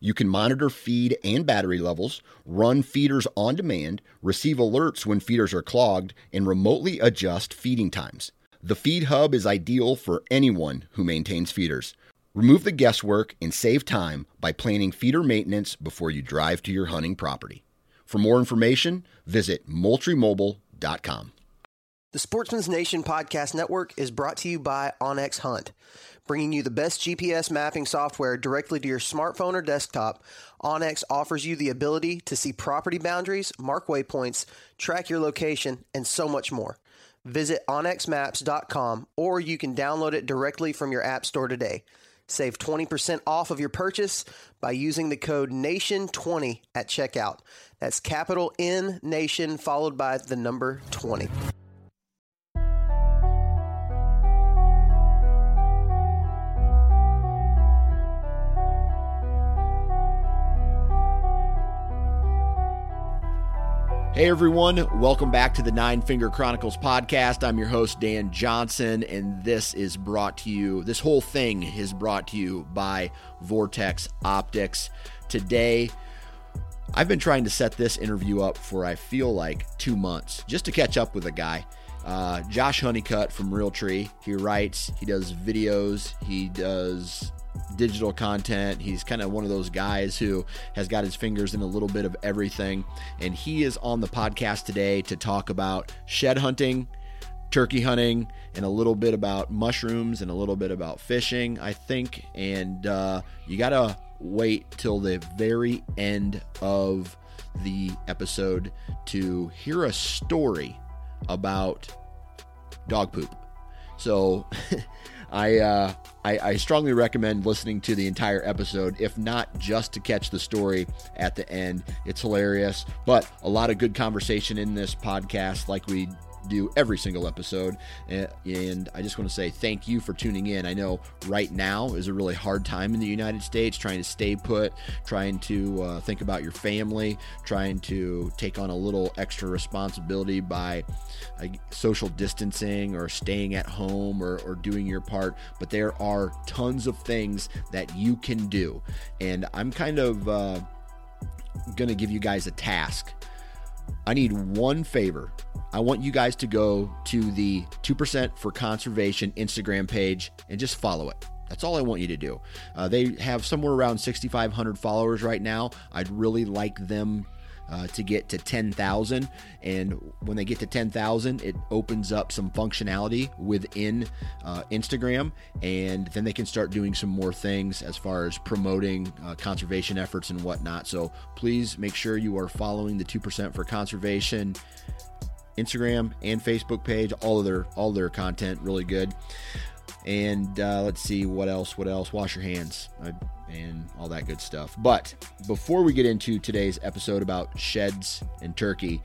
you can monitor feed and battery levels, run feeders on demand, receive alerts when feeders are clogged, and remotely adjust feeding times. The Feed Hub is ideal for anyone who maintains feeders. Remove the guesswork and save time by planning feeder maintenance before you drive to your hunting property. For more information, visit moultriemobile.com. The Sportsman's Nation Podcast Network is brought to you by onX Hunt bringing you the best GPS mapping software directly to your smartphone or desktop. onX offers you the ability to see property boundaries, mark waypoints, track your location, and so much more. Visit onxmaps.com or you can download it directly from your app store today. Save 20% off of your purchase by using the code NATION20 at checkout. That's capital N Nation followed by the number 20. Hey everyone, welcome back to the Nine Finger Chronicles podcast. I'm your host, Dan Johnson, and this is brought to you, this whole thing is brought to you by Vortex Optics. Today, I've been trying to set this interview up for I feel like two months just to catch up with a guy. Uh, Josh Honeycutt from Realtree. He writes, he does videos, he does digital content. He's kind of one of those guys who has got his fingers in a little bit of everything. And he is on the podcast today to talk about shed hunting, turkey hunting, and a little bit about mushrooms and a little bit about fishing, I think. And uh, you got to wait till the very end of the episode to hear a story about dog poop. So I, uh, I, I strongly recommend listening to the entire episode, if not just to catch the story at the end. It's hilarious, but a lot of good conversation in this podcast, like we do every single episode. And I just want to say thank you for tuning in. I know right now is a really hard time in the United States, trying to stay put, trying to uh, think about your family, trying to take on a little extra responsibility by uh, social distancing or staying at home or, or doing your part. But there are tons of things that you can do. And I'm kind of uh, going to give you guys a task. I need one favor I want you guys to go to the 2% for Conservation Instagram page and just follow it. That's all I want you to do. Uh, they have somewhere around 6,500 followers right now. I'd really like them uh, to get to 10,000. And when they get to 10,000, it opens up some functionality within uh, Instagram. And then they can start doing some more things as far as promoting uh, conservation efforts and whatnot. So please make sure you are following the 2% for Conservation Instagram and Facebook page. All of their all their content really good. And uh, let's see what else. What else? Wash your hands uh, and all that good stuff. But before we get into today's episode about sheds and turkey,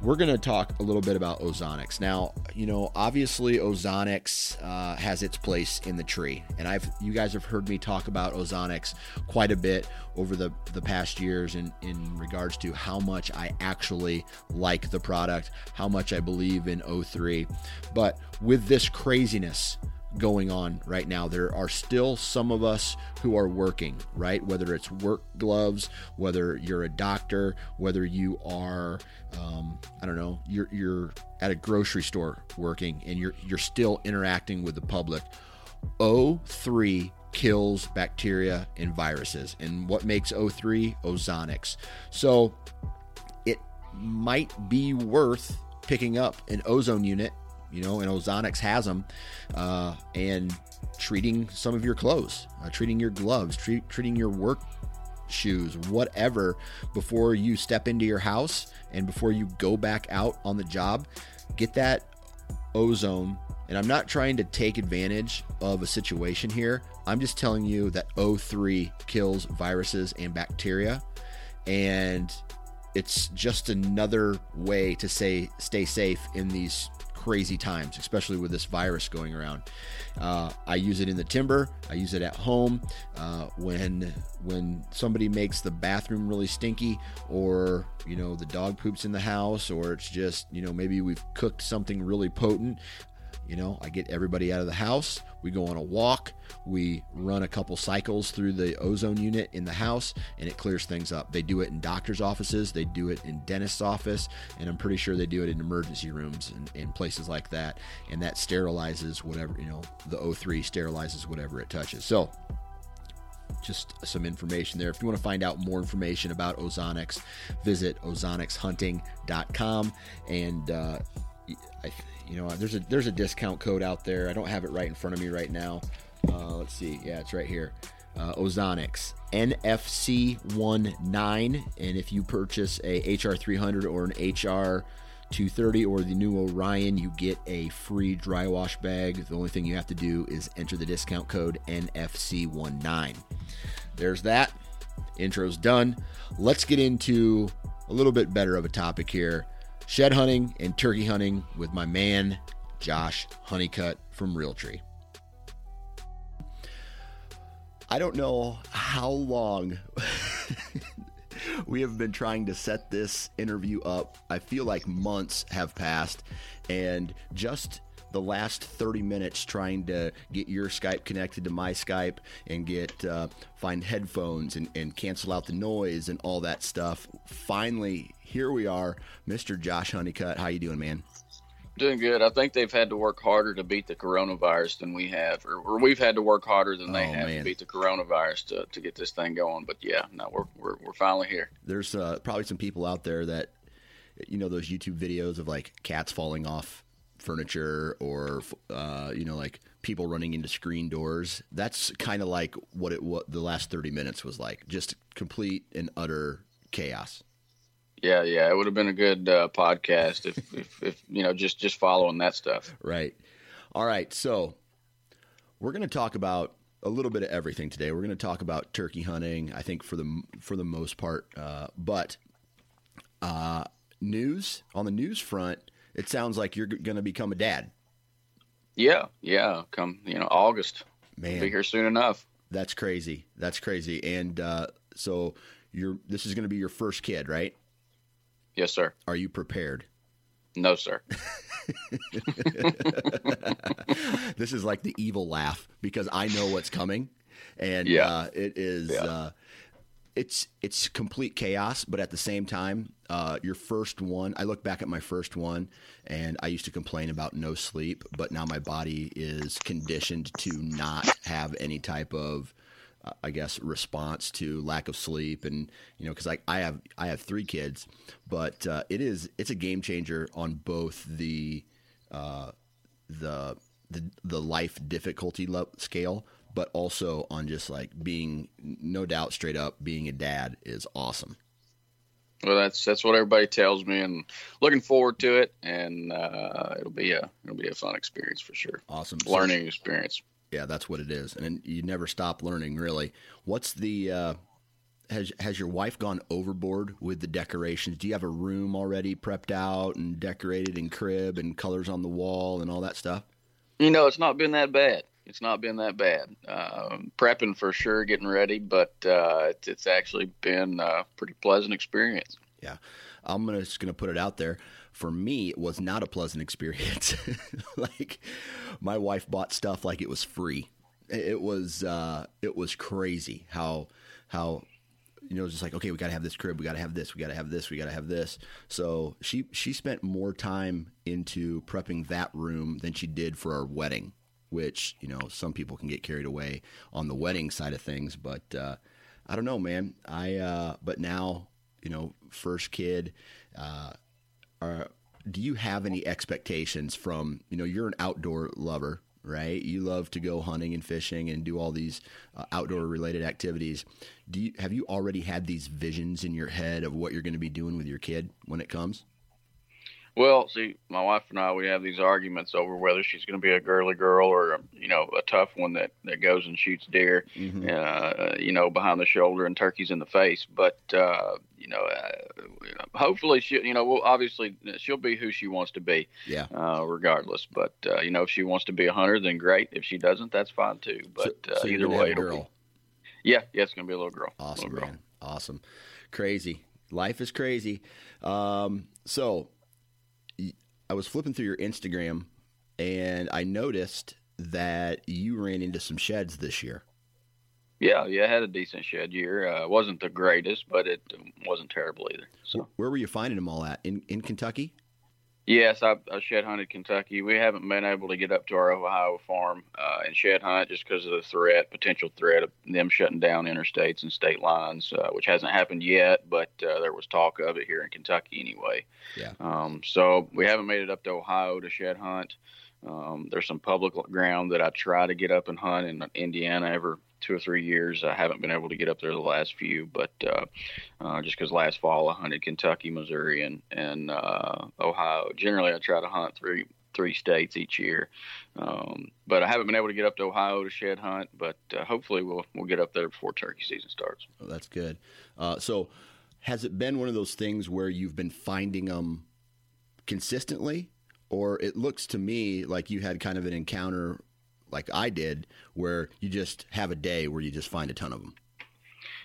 we're going to talk a little bit about ozonics. Now, you know, obviously ozonics uh, has its place in the tree, and I've you guys have heard me talk about ozonics quite a bit over the the past years in in regards to how much I actually like the product, how much I believe in O3. But with this craziness going on right now. There are still some of us who are working, right? Whether it's work gloves, whether you're a doctor, whether you are, um, I don't know, you're you're at a grocery store working, and you're you're still interacting with the public. O3 kills bacteria and viruses, and what makes O3 ozonics. So it might be worth picking up an ozone unit you know, and Ozonics has them, uh, and treating some of your clothes, uh, treating your gloves, treat, treating your work shoes, whatever, before you step into your house and before you go back out on the job, get that ozone. And I'm not trying to take advantage of a situation here. I'm just telling you that O3 kills viruses and bacteria and it's just another way to say stay safe in these crazy times, especially with this virus going around. Uh, I use it in the timber. I use it at home uh, when when somebody makes the bathroom really stinky, or you know the dog poops in the house, or it's just you know maybe we've cooked something really potent. You know, I get everybody out of the house. We go on a walk. We run a couple cycles through the ozone unit in the house, and it clears things up. They do it in doctors' offices. They do it in dentist's office, and I'm pretty sure they do it in emergency rooms and, and places like that. And that sterilizes whatever you know. The O3 sterilizes whatever it touches. So just some information there. If you want to find out more information about Ozonics, visit ozonicshunting.com. And uh, I, you know, there's a there's a discount code out there. I don't have it right in front of me right now. Uh, let's see. Yeah, it's right here. Uh, Ozonics NFC19, and if you purchase a HR300 or an HR 230 or the new Orion, you get a free dry wash bag. The only thing you have to do is enter the discount code NFC19. There's that. Intro's done. Let's get into a little bit better of a topic here shed hunting and turkey hunting with my man, Josh Honeycutt from Realtree. I don't know how long we have been trying to set this interview up. I feel like months have passed, and just the last 30 minutes trying to get your Skype connected to my Skype and get uh, find headphones and, and cancel out the noise and all that stuff. Finally, here we are, Mr. Josh Honeycutt. How you doing, man? Doing good. I think they've had to work harder to beat the coronavirus than we have, or, or we've had to work harder than they Oh, have man. to beat the coronavirus to, to get this thing going. But yeah, no, we're we're, we're finally here. There's uh, probably some people out there that, you know, those YouTube videos of like cats falling off furniture or, uh, you know, like people running into screen doors. That's kind of like what it what the last 30 minutes was like. Just complete and utter chaos. Yeah, yeah, it would have been a good uh, podcast if, if, if you know just just following that stuff. Right. All right. So we're going to talk about a little bit of everything today. We're going to talk about turkey hunting. I think for the for the most part, uh, but uh, news on the news front, it sounds like you're going to become a dad. Yeah, yeah. Come you know August, Man, be here soon enough. that's crazy. That's crazy. And uh, so you're this is going to be your first kid, right? Yes, sir. Are you prepared? No, sir. this is like the evil laugh because I know what's coming, and Yeah. uh, it is Yeah. uh, it's it's complete chaos. But at the same time, uh, your first one. I look back at my first one, and I used to complain about no sleep, but now my body is conditioned to not have any type of I guess response to lack of sleep and you know because I, I have I have three kids but uh, it is it's a game changer on both the uh, the the the life difficulty le- scale but also on just like being no doubt straight up being a dad is awesome Well, that's that's what everybody tells me, and looking forward to it. And uh, it'll be a it'll be a fun experience for sure. awesome So- Learning experience. Yeah that's what it is and you never stop learning really what's the uh, has has your wife gone overboard with the decorations? Do you have a room already prepped out and decorated and crib and colors on the wall and all that stuff? You know, it's not been that bad. It's not been that bad. Um, prepping for sure, getting ready, but uh, it's, it's actually been a pretty pleasant experience. Yeah, I'm gonna just gonna put it out there. For me, it was not a pleasant experience. like my wife bought stuff like it was free. It was uh, it was crazy how how you know just like okay we got to have this crib we got to have this we got to have this we got to have this. So she she spent more time into prepping that room than she did for our wedding, which you know some people can get carried away on the wedding side of things, but uh, I don't know, man. I uh, but now you know first kid. Uh, are, do you have any expectations from you know you're an outdoor lover right? You love to go hunting and fishing and do all these uh, outdoor related activities. Do you have you already had these visions in your head of what you're going to be doing with your kid when it comes Well, see, my wife and I, we have these arguments over whether she's going to be a girly girl or, you know, a tough one that, that goes and shoots deer, mm-hmm. uh, you know, behind the shoulder and turkeys in the face. But, uh, you know, uh, hopefully she, you know, well, obviously she'll be who she wants to be, yeah, uh, regardless. But uh, you know, if she wants to be a hunter, then great. If she doesn't, that's fine too. But so, so uh, either way, it'll be. Yeah, yeah, it's gonna be a little girl. Awesome, little girl. man. Awesome, crazy. Life is crazy. Um, so I was flipping through your Instagram and I noticed that you ran into some sheds this year. Yeah, yeah, I had a decent shed year. Uh, wasn't the greatest, but it wasn't terrible either. So, where were you finding them all at? In in Kentucky? Yes, I, I shed hunted Kentucky. We haven't been able to get up to our Ohio farm uh, and shed hunt just because of the threat, potential threat of them shutting down interstates and state lines, uh, which hasn't happened yet, but uh, there was talk of it here in Kentucky anyway. Yeah. Um, so we haven't made it up to Ohio to shed hunt. Um, there's some public ground that I try to get up and hunt in Indiana every two or three years. I haven't been able to get up there the last few, but uh, uh, just because last fall I hunted Kentucky, Missouri, and and uh, Ohio. Generally, I try to hunt three three states each year, um, but I haven't been able to get up to Ohio to shed hunt. But uh, hopefully, we'll we'll get up there before turkey season starts. Oh, that's good. Uh, so, has it been one of those things where you've been finding them consistently? Or it looks to me like you had kind of an encounter like I did, where you just have a day where you just find a ton of them?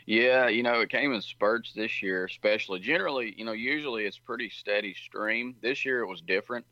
Yeah, you know, it came in spurts this year, especially. Generally, you know, usually it's pretty steady stream. This year it was different.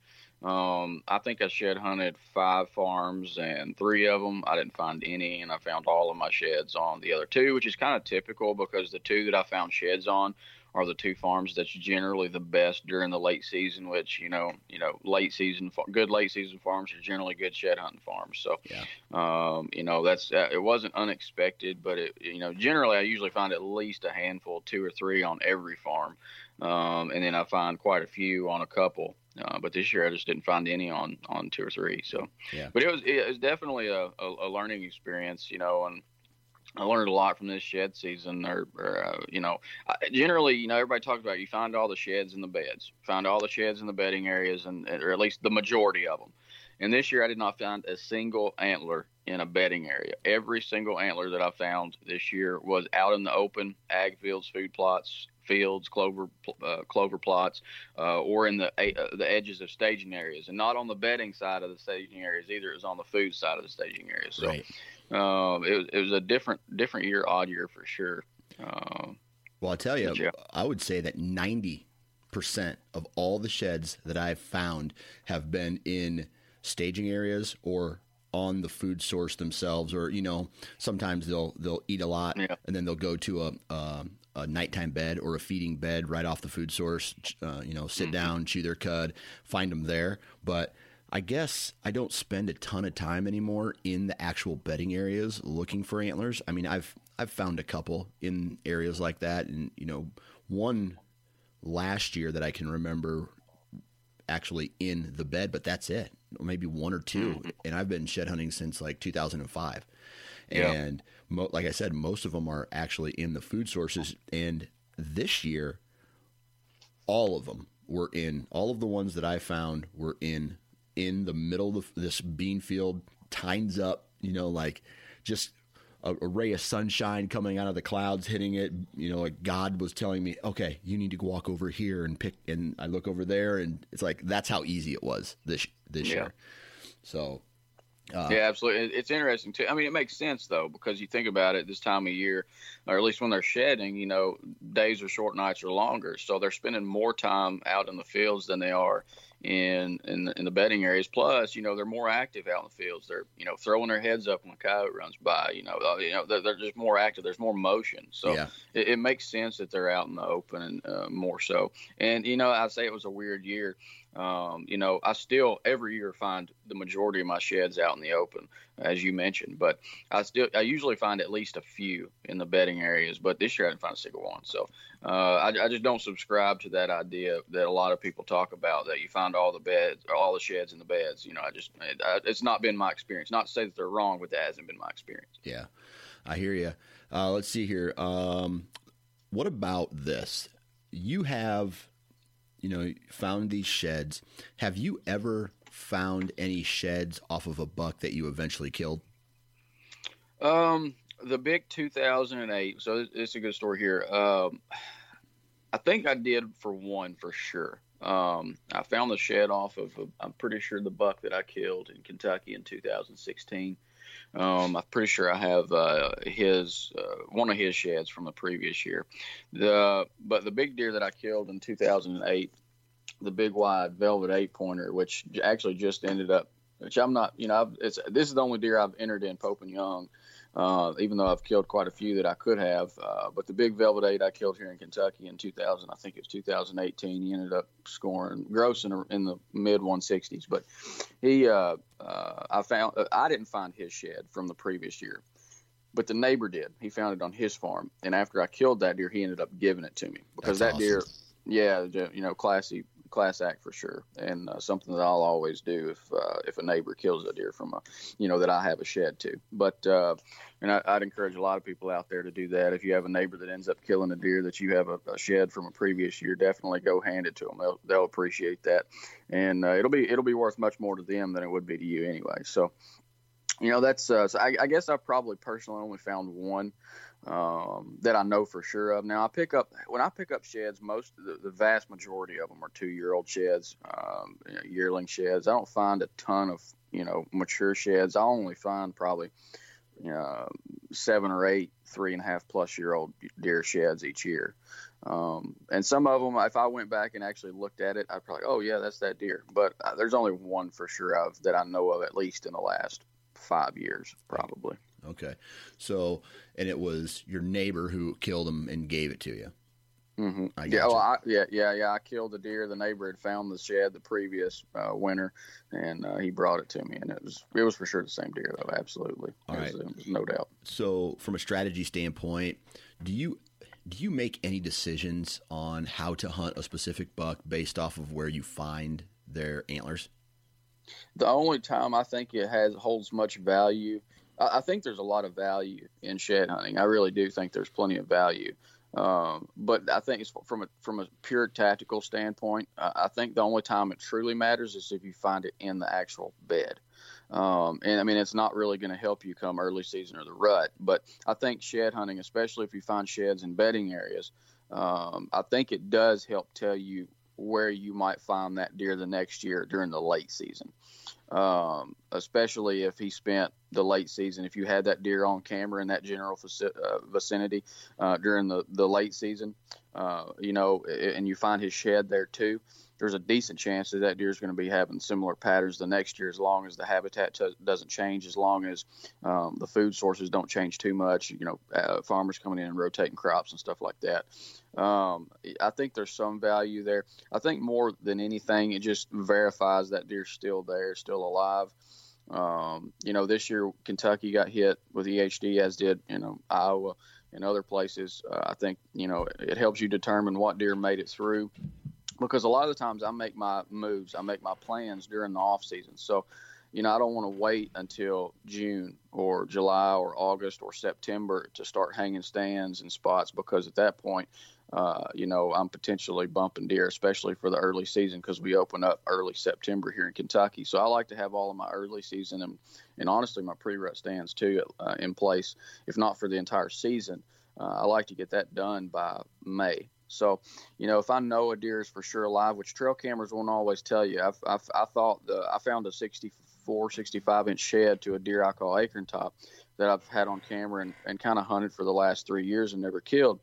Um, I think I shed hunted five farms, and three of them I didn't find any, and I found all of my sheds on the other two, which is kind of typical because the two that I found sheds on are the two farms that's generally the best during the late season. Which you know, you know, late season good late season farms are generally good shed hunting farms. So, yeah. um, you know, that's uh, it wasn't unexpected, but it you know generally I usually find at least a handful, two or three on every farm, um, and then I find quite a few on a couple. Uh, but this year I just didn't find any on on two or three. So, yeah. But it was it was definitely a, a, a learning experience, you know, and I learned a lot from this shed season. Or, or uh, you know, generally, you know, everybody talks about you find all the sheds in the beds, find all the sheds in the bedding areas, and or at least the majority of them. And this year, I did not find a single antler in a bedding area. Every single antler that I found this year was out in the open, ag fields, food plots, fields, clover uh, clover plots, uh, or in the uh, the edges of staging areas, and not on the bedding side of the staging areas either. It was on the food side of the staging areas. So right. Um, it was it was a different different year, odd year for sure. Um, well, I tell you, yeah. I would say that ninety percent of all the sheds that I've found have been in staging areas or on the food source themselves or you know sometimes they'll they'll eat a lot yeah. and then they'll go to a, a, a nighttime bed or a feeding bed right off the food source uh, you know sit mm-hmm. down chew their cud find them there but I guess I don't spend a ton of time anymore in the actual bedding areas looking for antlers. I mean, I've I've found a couple in areas like that, and you know, one last year that I can remember actually in the bed, but that's it. Maybe one or 2 mm-hmm. and I've been shed hunting since like 2005. Yeah. And mo- like I said, most of them are actually in the food sources. And this year, all of them were in. All of the ones that I found were in in the middle of this bean field, tines up. You know, like just a, a, ray of sunshine coming out of the clouds hitting it. You know, like God was telling me, okay, you need to walk over here and pick. And I look over there, and it's like that's how easy it was this this yeah. year. So. Uh, yeah, absolutely. It's interesting too. I mean, it makes sense though because you think about it this time of year, or at least when they're shedding. You know, days are short, nights are longer, so they're spending more time out in the fields than they are in in the, in the bedding areas. Plus, you know, they're more active out in the fields. They're you know throwing their heads up when a coyote runs by. You know, uh, you know they're, they're, just more active. There's more motion, so yeah. it, it, makes sense that they're out in the open and uh, more so. And you know, I say it was a weird year. Um, you know, I still every year find the majority of my sheds out in the open, as you mentioned. But I still I usually find at least a few in the bedding areas. But this year I didn't find a single one. So uh, I, I, just don't subscribe to that idea that a lot of people talk about that you find all the beds all the sheds in the beds. You know, I just it, I, it's not been my experience. Not to say that they're wrong, but that hasn't been my experience. Yeah, I hear you. Uh, let's see here. Um, what about this? You have you know, found these sheds. Have you ever found any sheds off of a buck that you eventually killed? Um, the big 2008. So it's a good story here. Um, I think I did for one for sure. Um, I found the shed off of, a, I'm pretty sure the buck that I killed in Kentucky in 2016. Um, I'm pretty sure I have uh, his uh, one of his sheds from the previous year. The but the big deer that I killed in 2008, the big wide velvet eight pointer, which actually just ended up, which I'm not, you know, I've, it's this is the only deer I've entered in Pope and Young uh, even though I've killed quite a few that I could have. Uh, but the big Velvet 8 I killed here in Kentucky in 2000, I think it was 2018, he ended up scoring gross in, in the mid 160s. But he, uh, uh, I found, uh, I didn't find his shed from the previous year. But the neighbor did. He found it on his farm, and after I killed that deer, he ended up giving it to me because That's that deer, yeah, you know, classy class act for sure, and uh, something that I'll always do if uh, if a neighbor kills a deer from a, you know, that I have a shed to. But uh, and I, would encourage a lot of people out there to do that. If you have a neighbor that ends up killing a deer that you have a, a shed from a previous year, definitely go hand it to them. They'll they'll appreciate that, and uh, it'll be it'll be worth much more to them than it would be to you anyway. So. You know that's uh, so I, I guess I've probably personally only found one um, that I know for sure of. Now I pick up when I pick up sheds, most the, the vast majority of them are two year old sheds, um, you know, yearling sheds. I don't find a ton of you know mature sheds. I only find probably you know, seven or eight three and a half plus year old deer sheds each year. Um, and some of them, if I went back and actually looked at it, I'd probably, oh yeah, that's that deer. But uh, there's only one for sure of that I know of at least in the last five years, probably. Okay. So, and it was your neighbor who killed him and gave it to you. Mm-hmm. yeah, well, I, yeah, yeah, yeah. I killed the deer. The neighbor had found the shed the previous uh, winter, and uh, he brought it to me, and it was it was for sure the same deer though. Absolutely, all right, was, no doubt. So, from a strategy standpoint, do you do you make any decisions on how to hunt a specific buck based off of where you find their antlers? The only time I think it has holds much value I, think there's a lot of value in shed hunting. I really do think there's plenty of value. Um, but I think from a from a pure tactical standpoint, uh, I think the only time it truly matters is if you find it in the actual bed. Um, and I mean, it's not really going to help you come early season or the rut. But I think shed hunting, especially if you find sheds in bedding areas, um, I think it does help tell you where you might find that deer the next year during the late season um, especially if he spent the late season. If you had that deer on camera in that general uh, vicinity uh, during the, the late season, uh, you know, and you find his shed there too, there's a decent chance that that deer is going to be having similar patterns the next year as long as the habitat t- doesn't change, as long as um, the food sources don't change too much. You know, uh, farmers coming in and rotating crops and stuff like that. Um, I think there's some value there. I think more than anything, it just verifies that deer's still there, still alive. Um, you know, this year Kentucky got hit with EHD, as did you know Iowa and other places. Uh, I think you know it helps you determine what deer made it through because a lot of the times I make my moves, I make my plans during the off season. So, you know, I don't want to wait until June or July or August or September to start hanging stands and spots because at that point, uh, you know, I'm potentially bumping deer, especially for the early season because we open up early September here in Kentucky. So I like to have all of my early season and, and honestly my pre-rut stands too uh, in place, if not for the entire season. Uh, I like to get that done by May. So, you know, if I know a deer is for sure alive, which trail cameras won't always tell you, I've, I've, i thought the, I found a 64, 65 inch shed to a deer I call acorn top that I've had on camera and, and kind of hunted for the last three years and never killed.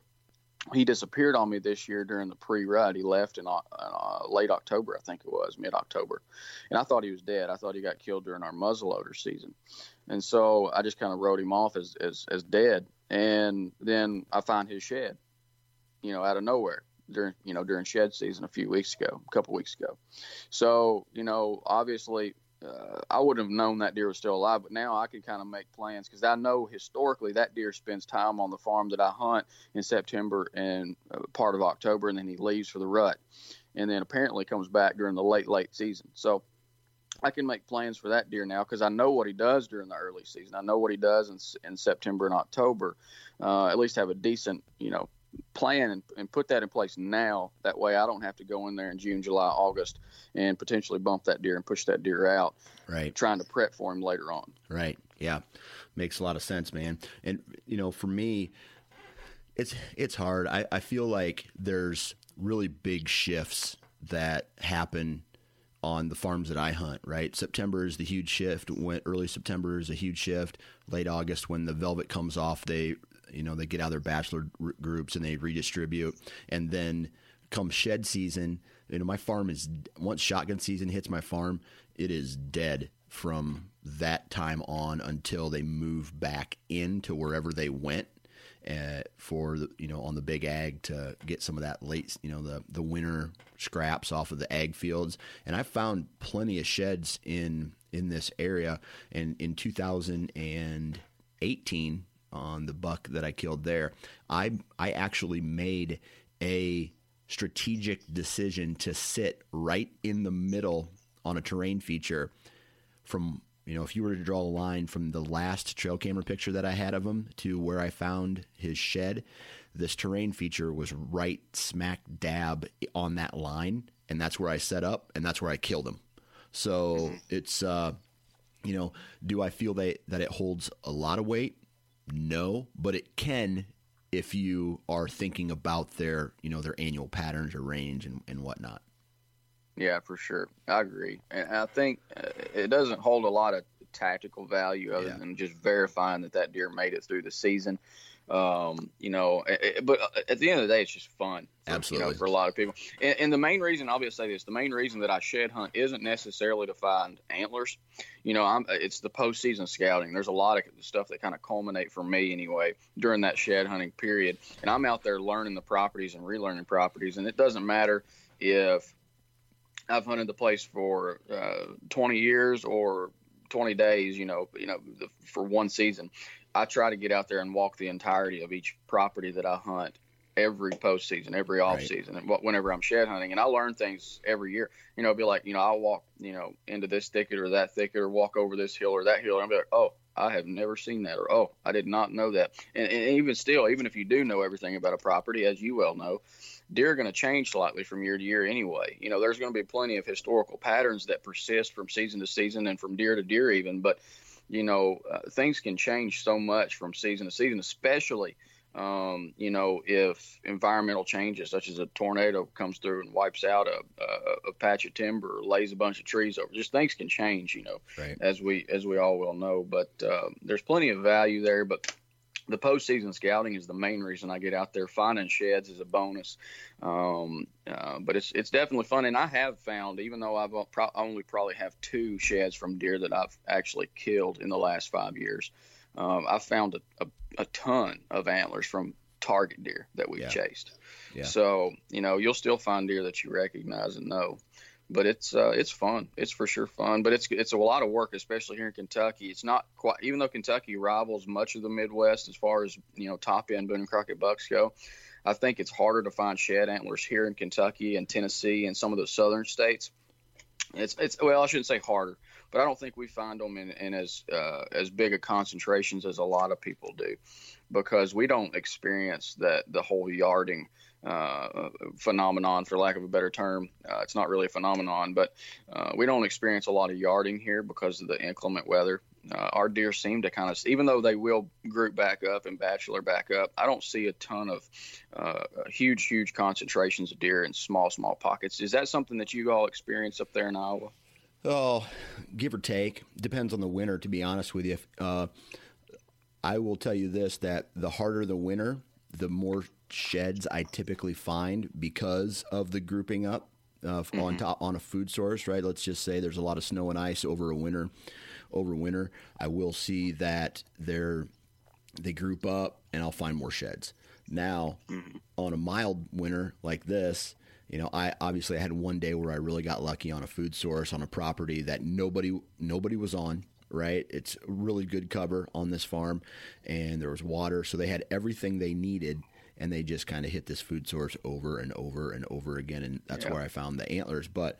He disappeared on me this year during the pre-rut. He left in uh, uh, late October, I think it was, mid-October, and I thought he was dead. I thought he got killed during our muzzleloader season, and so I just kind of wrote him off as, as as dead. And then I find his shed, you know, out of nowhere during you know during shed season a few weeks ago, a couple weeks ago. So you know, obviously, uh, I wouldn't have known that deer was still alive, but now I can kind of make plans because I know historically that deer spends time on the farm that I hunt in September and uh, part of October, and then he leaves for the rut, and then apparently comes back during the late late season. So. I can make plans for that deer now because I know what he does during the early season. I know what he does in, in September and October. Uh, at least have a decent, you know, plan and, and put that in place now. That way, I don't have to go in there in June, July, August, and potentially bump that deer and push that deer out. Right. Trying to prep for him later on. Right. Yeah. Makes a lot of sense, man. And you know, for me, it's it's hard. I, I feel like there's really big shifts that happen on the farms that I hunt, right? September is the huge shift. When early September is a huge shift. Late August, when the velvet comes off, they you know they get out of their bachelor r- groups and they redistribute, and then come shed season. You know, my farm is once shotgun season hits my farm, it is dead from that time on until they move back into wherever they went uh, for the, you know on the big ag to get some of that late you know the the winter scraps off of the ag fields and I found plenty of sheds in in this area and in 2018 on the buck that I killed there I I actually made a strategic decision to sit right in the middle on a terrain feature from you know, if you were to draw a line from the last trail camera picture that I had of him to where I found his shed, this terrain feature was right smack dab on that line, and that's where I set up, and that's where I killed him. So it's, uh, you know, do I feel that that it holds a lot of weight? No, but it can if you are thinking about their, you know, their annual patterns or range and, and whatnot. Yeah, for sure. I agree. And I think uh, it doesn't hold a lot of tactical value other yeah. than just verifying that that deer made it through the season. Um, you know, but uh, at the end of the day, it's just fun. For, Absolutely. You know, for a lot of people. And, and, the main reason, I'll just say this: the main reason that I shed hunt isn't necessarily to find antlers. You know, I'm, it's the postseason scouting. There's a lot of stuff that kind of culminate for me anyway during that shed hunting period, and I'm out there learning the properties and relearning properties, and it doesn't matter if I've hunted the place for uh, 20 years or 20 days, you know, you know, the, for one season. I try to get out there and walk the entirety of each property that I hunt every postseason, every off right. season, and whenever I'm shed hunting, and I learn things every year. You know, be like, you know, I'll walk, you know, into this thicket or that thicket, or walk over this hill or that hill, and I'll be like, oh, I have never seen that, or oh, I did not know that. And, and even still, even if you do know everything about a property, as you well know, deer are going to change slightly from year to year anyway. You know, there's going to be plenty of historical patterns that persist from season to season and from deer to deer even, but you know, uh, things can change so much from season to season, especially um, you know, if environmental changes such as a tornado comes through and wipes out a, a, a, patch of timber or lays a bunch of trees over, just things can change, you know, right. as we as we all well know. But uh, there's plenty of value there. But the postseason scouting is the main reason I get out there. Finding sheds is a bonus, um, uh, but it's it's definitely fun. And I have found, even though I've pro- only probably have two sheds from deer that I've actually killed in the last five years, um, I've found a, a, a, ton of antlers from target deer that we've yeah. chased. Yeah. So you know you'll still find deer that you recognize and know but it's uh, it's fun. It's for sure fun, but it's it's a lot of work, especially here in Kentucky. It's not quite even though Kentucky rivals much of the Midwest as far as you know top end Boone and Crockett bucks go. I think it's harder to find shed antlers here in Kentucky and Tennessee and some of the southern states. It's it's well, I shouldn't say harder, but I don't think we find them in, in as uh, as big a concentrations as a lot of people do, because we don't experience that the whole yarding uh, phenomenon, for lack of a better term. Uh, it's not really a phenomenon, but uh, we don't experience a lot of yarding here because of the inclement weather. Uh, our deer seem to kind of, even though they will group back up and bachelor back up, I don't see a ton of uh, huge, huge concentrations of deer in small, small pockets. Is that something that you all experience up there in Iowa? Oh, give or take. Depends on the winter, to be honest with you. Uh, I will tell you this that the harder the winter, the more sheds I typically find because of the grouping up uh, mm-hmm. on top on a food source. Right? Let's just say there's a lot of snow and ice over a winter. Over winter, I will see that they're they group up, and I'll find more sheds. Now, mm-hmm. on a mild winter like this, you know, I obviously I had one day where I really got lucky on a food source on a property that nobody nobody was on right? It's really good cover on this farm, and there was water, so they had everything they needed, and they just kind of hit this food source over and over and over again, and that's yeah. where I found the antlers. But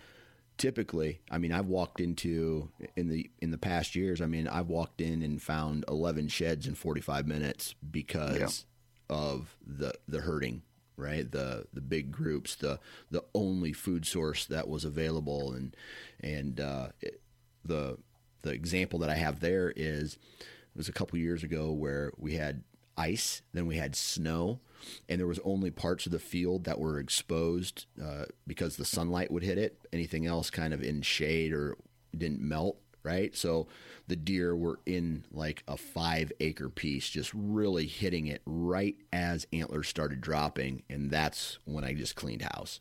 typically, I mean, I've walked into in the in the past years. I mean, I've walked in and found eleven sheds in forty five minutes because. Yeah. of the the herding right? The the big groups the the only food source that was available. And and uh, it, the the example that I have there is it was a couple years ago where we had ice then we had snow and there was only parts of the field that were exposed uh, because the sunlight would hit it. Anything else kind of in shade or didn't melt right so the deer were in like a five acre piece, just really hitting it right as antlers started dropping. And that's when I just cleaned house.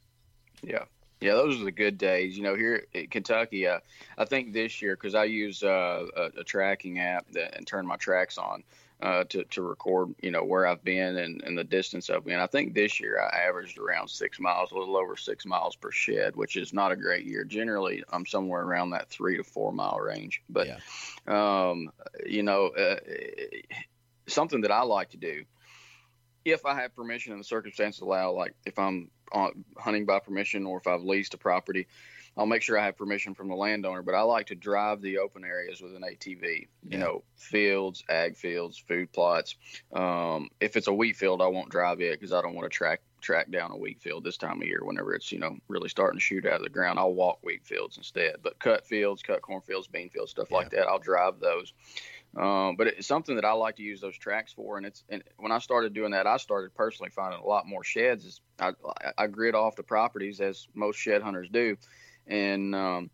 Yeah. Yeah, those are the good days. You know, here in Kentucky, uh, I think this year, because I use uh, a, a, tracking app that, and turn my tracks on, uh, to, to record, you know, where I've been and, and the distance I've been. I think this year I averaged around six miles, a little over six miles per shed, which is not a great year. Generally, I'm somewhere around that three to four mile range. But, yeah. um, you know, uh, something that I like to do, if I have permission and the circumstances allow, like if I'm hunting by permission or if I've leased a property, I'll make sure I have permission from the landowner, but I like to drive the open areas with an ATV. You yeah. know, fields, ag fields, food plots. Um, if it's a wheat field, I won't drive it because I don't want to track track down a wheat field this time of year. Whenever it's you know really starting to shoot out of the ground, I'll walk wheat fields instead. But cut fields, cut corn fields, bean fields, stuff yeah. like that, I'll drive those. Um, but it's something that I like to use those tracks for. And it's and when I started doing that, I started personally finding a lot more sheds. Is I, I grid off the properties as most shed hunters do, and um,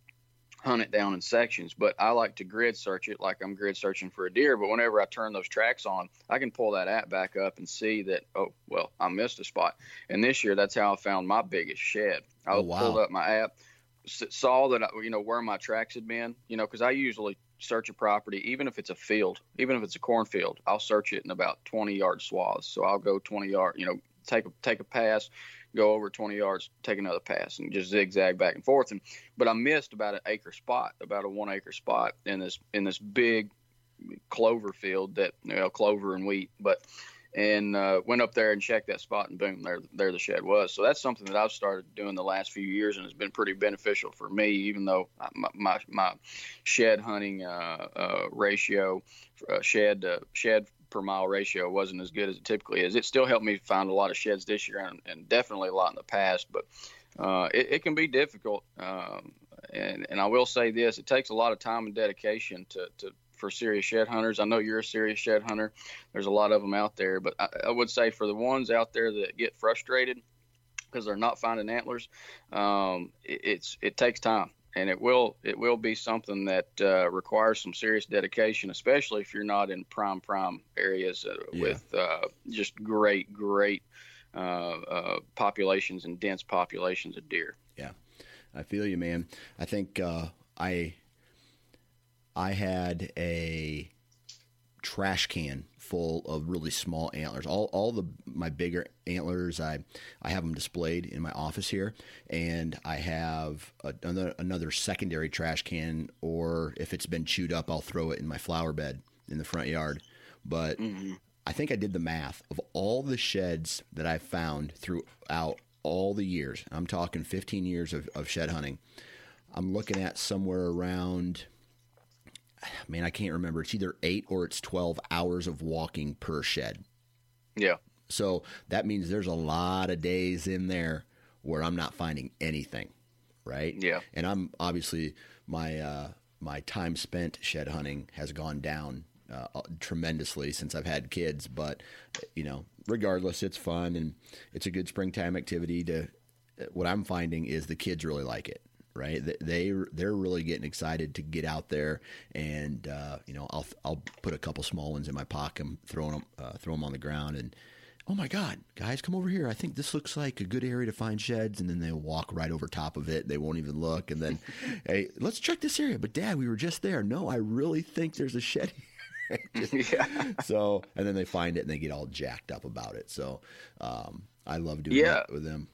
hunt it down in sections. But I like to grid search it like I'm grid searching for a deer. But whenever I turn those tracks on, I can pull that app back up and see that, oh, well, I missed a spot. And this year, that's how I found my biggest shed. I oh, wow. pulled up my app, saw that, I, you know, where my tracks had been, you know, because I usually search a property, even if it's a field, even if it's a cornfield, I'll search it in about 20 yard swaths. So I'll go 20 yard, you know, take a, take a pass, go over 20 yards, take another pass, and just zigzag back and forth. And but I missed about an acre spot, about a one acre spot in this in this big clover field that you know clover and wheat, but and uh, went up there and checked that spot, and boom, there there the shed was. So that's something that I've started doing the last few years, and it's been pretty beneficial for me. Even though my my, my shed hunting uh, uh, ratio, uh, shed shed per mile ratio wasn't as good as it typically is. It still helped me find a lot of sheds this year and, and definitely a lot in the past, but uh, it, it, can be difficult. Um, and, and I will say this: it takes a lot of time and dedication to, to for serious shed hunters. I know you're a serious shed hunter. There's a lot of them out there, but I, I would say for the ones out there that get frustrated because they're not finding antlers, um, it, it's it takes time and it will it will be something that uh, requires some serious dedication, especially if you're not in prime prime areas uh, yeah. with uh, just great great uh, uh, populations and dense populations of deer. Yeah, I feel you, man. I think uh, I I had a trash can full of really small antlers. All all the my bigger antlers, I I have them displayed in my office here, and I have a, another another secondary trash can, or if it's been chewed up, I'll throw it in my flower bed in the front yard. But mm-hmm. I think I did the math of all the sheds that I found throughout all the years. I'm talking 15 years of, of shed hunting. I'm looking at somewhere around man, I can't remember. It's either eight or it's 12 hours of walking per shed. Yeah. So that means there's a lot of days in there where I'm not finding anything. Right. Yeah. And I'm obviously my, uh, my time spent shed hunting has gone down uh, tremendously since I've had kids, but you know, regardless, it's fun and it's a good springtime activity to, what I'm finding is the kids really like it right? They they're really getting excited to get out there, and uh, you know, I'll I'll put a couple small ones in my pocket, throwing them uh, throw them on the ground, and oh my God, guys, come over here! I think this looks like a good area to find sheds, and then they'll walk right over top of it. They won't even look, and then, hey, let's check this area. But Dad, we were just there. No, I really think there's a shed here. Just, yeah. So, and then they find it and they get all jacked up about it. So, um, I love doing yeah. that with them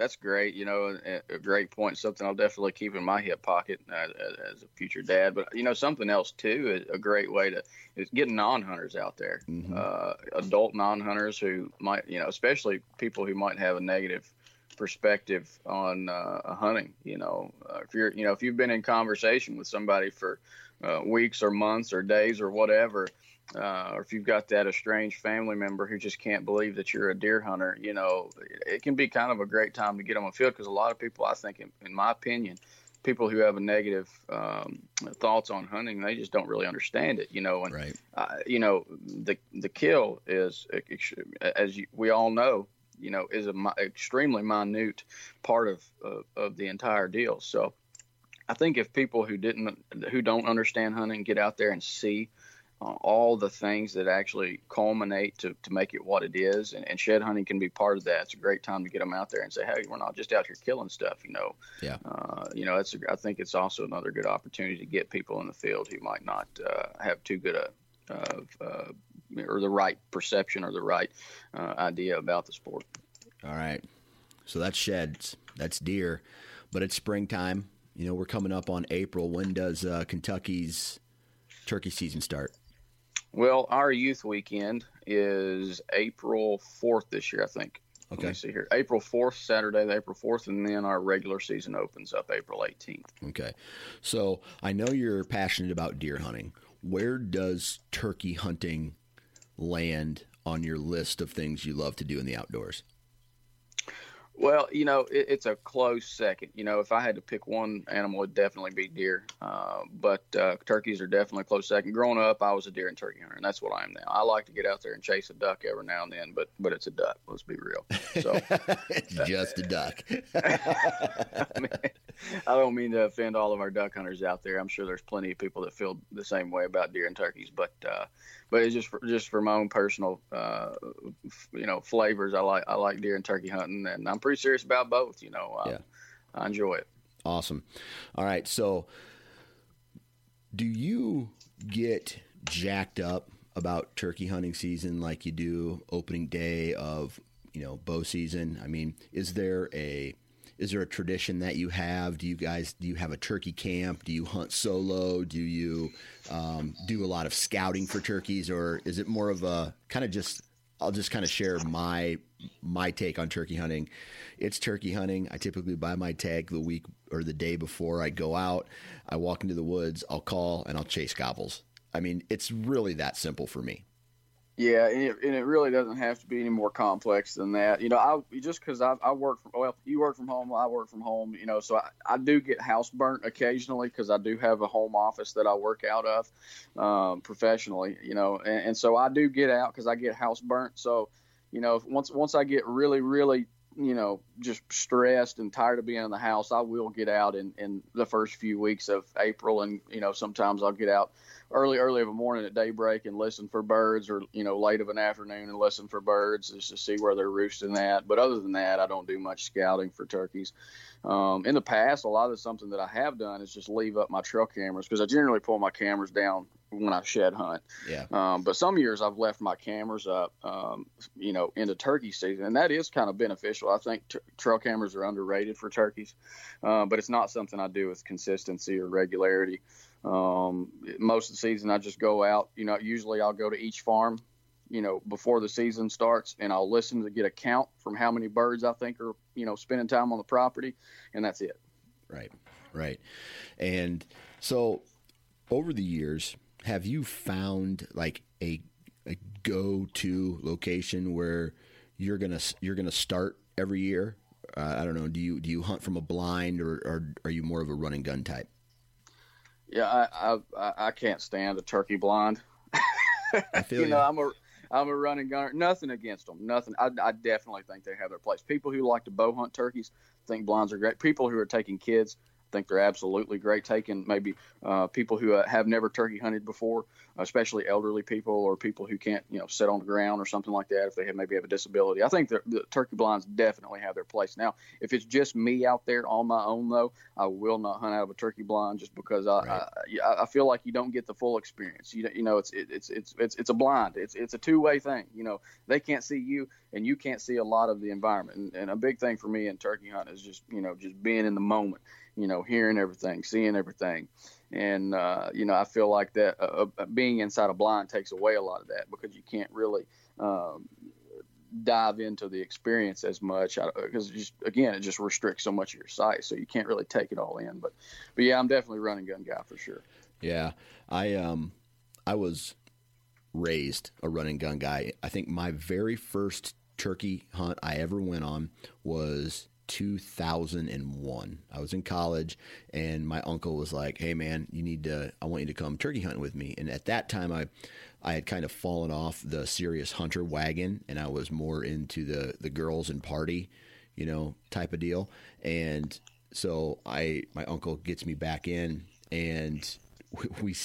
that's great. You know, a, great point. Something I'll definitely keep in my hip pocket as, as, a future dad. But you know, something else too. A great way to is getting non-hunters out there, mm-hmm. uh, adult non-hunters who might, you know, especially people who might have a negative perspective on uh, hunting. You know, uh, if you're, you know, if you've been in conversation with somebody for uh, weeks or months or days or whatever, uh, or if you've got that estranged family member who just can't believe that you're a deer hunter, you know, it can be kind of a great time to get on the field because a lot of people, I think, in, in my opinion, people who have a negative um, thoughts on hunting, they just don't really understand it, you know. And right. uh, you know, the the kill is, as you, we all know, you know, is an extremely minute part of, of of the entire deal. So, I think if people who didn't who don't understand hunting get out there and see uh, all the things that actually culminate to, to make it what it is. And, and, shed hunting can be part of that. It's a great time to get them out there and say, hey, we're not just out here killing stuff, you know. Yeah. Uh, you know, it's a, I think it's also another good opportunity to get people in the field who might not uh, have too good a uh, or the right perception or the right uh, idea about the sport. All right. So that's sheds, that's deer, but it's springtime. You know, we're coming up on April. When does uh, Kentucky's turkey season start? Well, our youth weekend is April 4th this year, I think. Okay. Let me see here. April 4th, Saturday, the April 4th, and then our regular season opens up April 18th. Okay. So I know you're passionate about deer hunting. Where does turkey hunting land on your list of things you love to do in the outdoors? Well, you know, it, it's a close second. You know, if I had to pick one animal, it'd definitely be deer. Uh, but uh, turkeys are definitely close second. Growing up, I was a deer and turkey hunter, and that's what I am now. I like to get out there and chase a duck every now and then, but but it's a duck. Let's be real. So it's just a duck. I, mean, I don't mean to offend all of our duck hunters out there. I'm sure there's plenty of people that feel the same way about deer and turkeys, but uh, but it's just for, just for my own personal, uh, you know, flavors. I like I like deer and turkey hunting, and I'm pretty serious about both. You know, yeah. I enjoy it. Awesome. All right, so do you get jacked up about turkey hunting season like you do opening day of you know bow season? I mean, is there a is there a tradition that you have? Do you guys do you have a turkey camp? Do you hunt solo? Do you um, do a lot of scouting for turkeys, or is it more of a kind of just? I'll just kind of share my my take on turkey hunting. It's turkey hunting. I typically buy my tag the week or the day before I go out. I walk into the woods. I'll call and I'll chase gobbles. I mean, it's really that simple for me. Yeah, and it, and it, really doesn't have to be any more complex than that. You know, I just because I, I work from well, you work from home, I work from home. You know, so I, I do get house burnt occasionally because I do have a home office that I work out of um, professionally. You know, and, and so I do get out because I get house burnt. So, you know, once once I get really really you know, just stressed and tired of being in the house, I will get out in, in the first few weeks of April. And, you know, sometimes I'll get out early, early of a morning at daybreak and listen for birds or, you know, late of an afternoon and listen for birds just to see where they're roosting at. But other than that, I don't do much scouting for turkeys. Um, in the past, a lot of something that I have done is just leave up my trail cameras because I generally pull my cameras down when I shed hunt. Yeah. Um, but some years I've left my cameras up, um, you know, into turkey season, and that is kind of beneficial. I think t- trail cameras are underrated for turkeys, uh, but it's not something I do with consistency or regularity. Um, most of the season I just go out. You know, usually I'll go to each farm you know, before the season starts, and I'll listen to get a count from how many birds I think are, you know, spending time on the property, and that's it. Right, right. And so, over the years, have you found like a a go to location where you're gonna you're gonna start every year? Uh, I don't know. Do you do you hunt from a blind, or, or are you more of a running gun type? Yeah, I I, I can't stand a turkey blind. I feel you you know. I'm a I'm a running gunner. Nothing against them. Nothing. I, I definitely think they have their place. People who like to bow hunt turkeys think blinds are great. People who are taking kids think they're absolutely great. Taking maybe uh, people who uh, have never turkey hunted before, especially elderly people or people who can't, you know, sit on the ground or something like that if they have maybe have a disability. I think the, the turkey blinds definitely have their place. Now, if it's just me out there on my own though, I will not hunt out of a turkey blind just because I right. I, I, feel like you don't get the full experience. You you know, it's it, it's it's it's it's a blind. It's it's a two way thing. You know, they can't see you and you can't see a lot of the environment. And, and a big thing for me in turkey hunt is just you know just being in the moment you know, hearing everything, seeing everything. And, uh, you know, I feel like that uh, uh, being inside a blind takes away a lot of that because you can't really um, dive into the experience as much because just again it just restricts so much of your sight so you can't really take it all in but but yeah i'm definitely a running gun guy for sure Yeah, I um, I was raised a running gun guy. I think my very first turkey hunt I ever went on was 2001. I was in college and my uncle was like, "Hey man, you need to I want you to come turkey hunting with me." And at that time I I had kind of fallen off the serious hunter wagon and I was more into the the girls and party, you know, type of deal. And so I my uncle gets me back in and we we,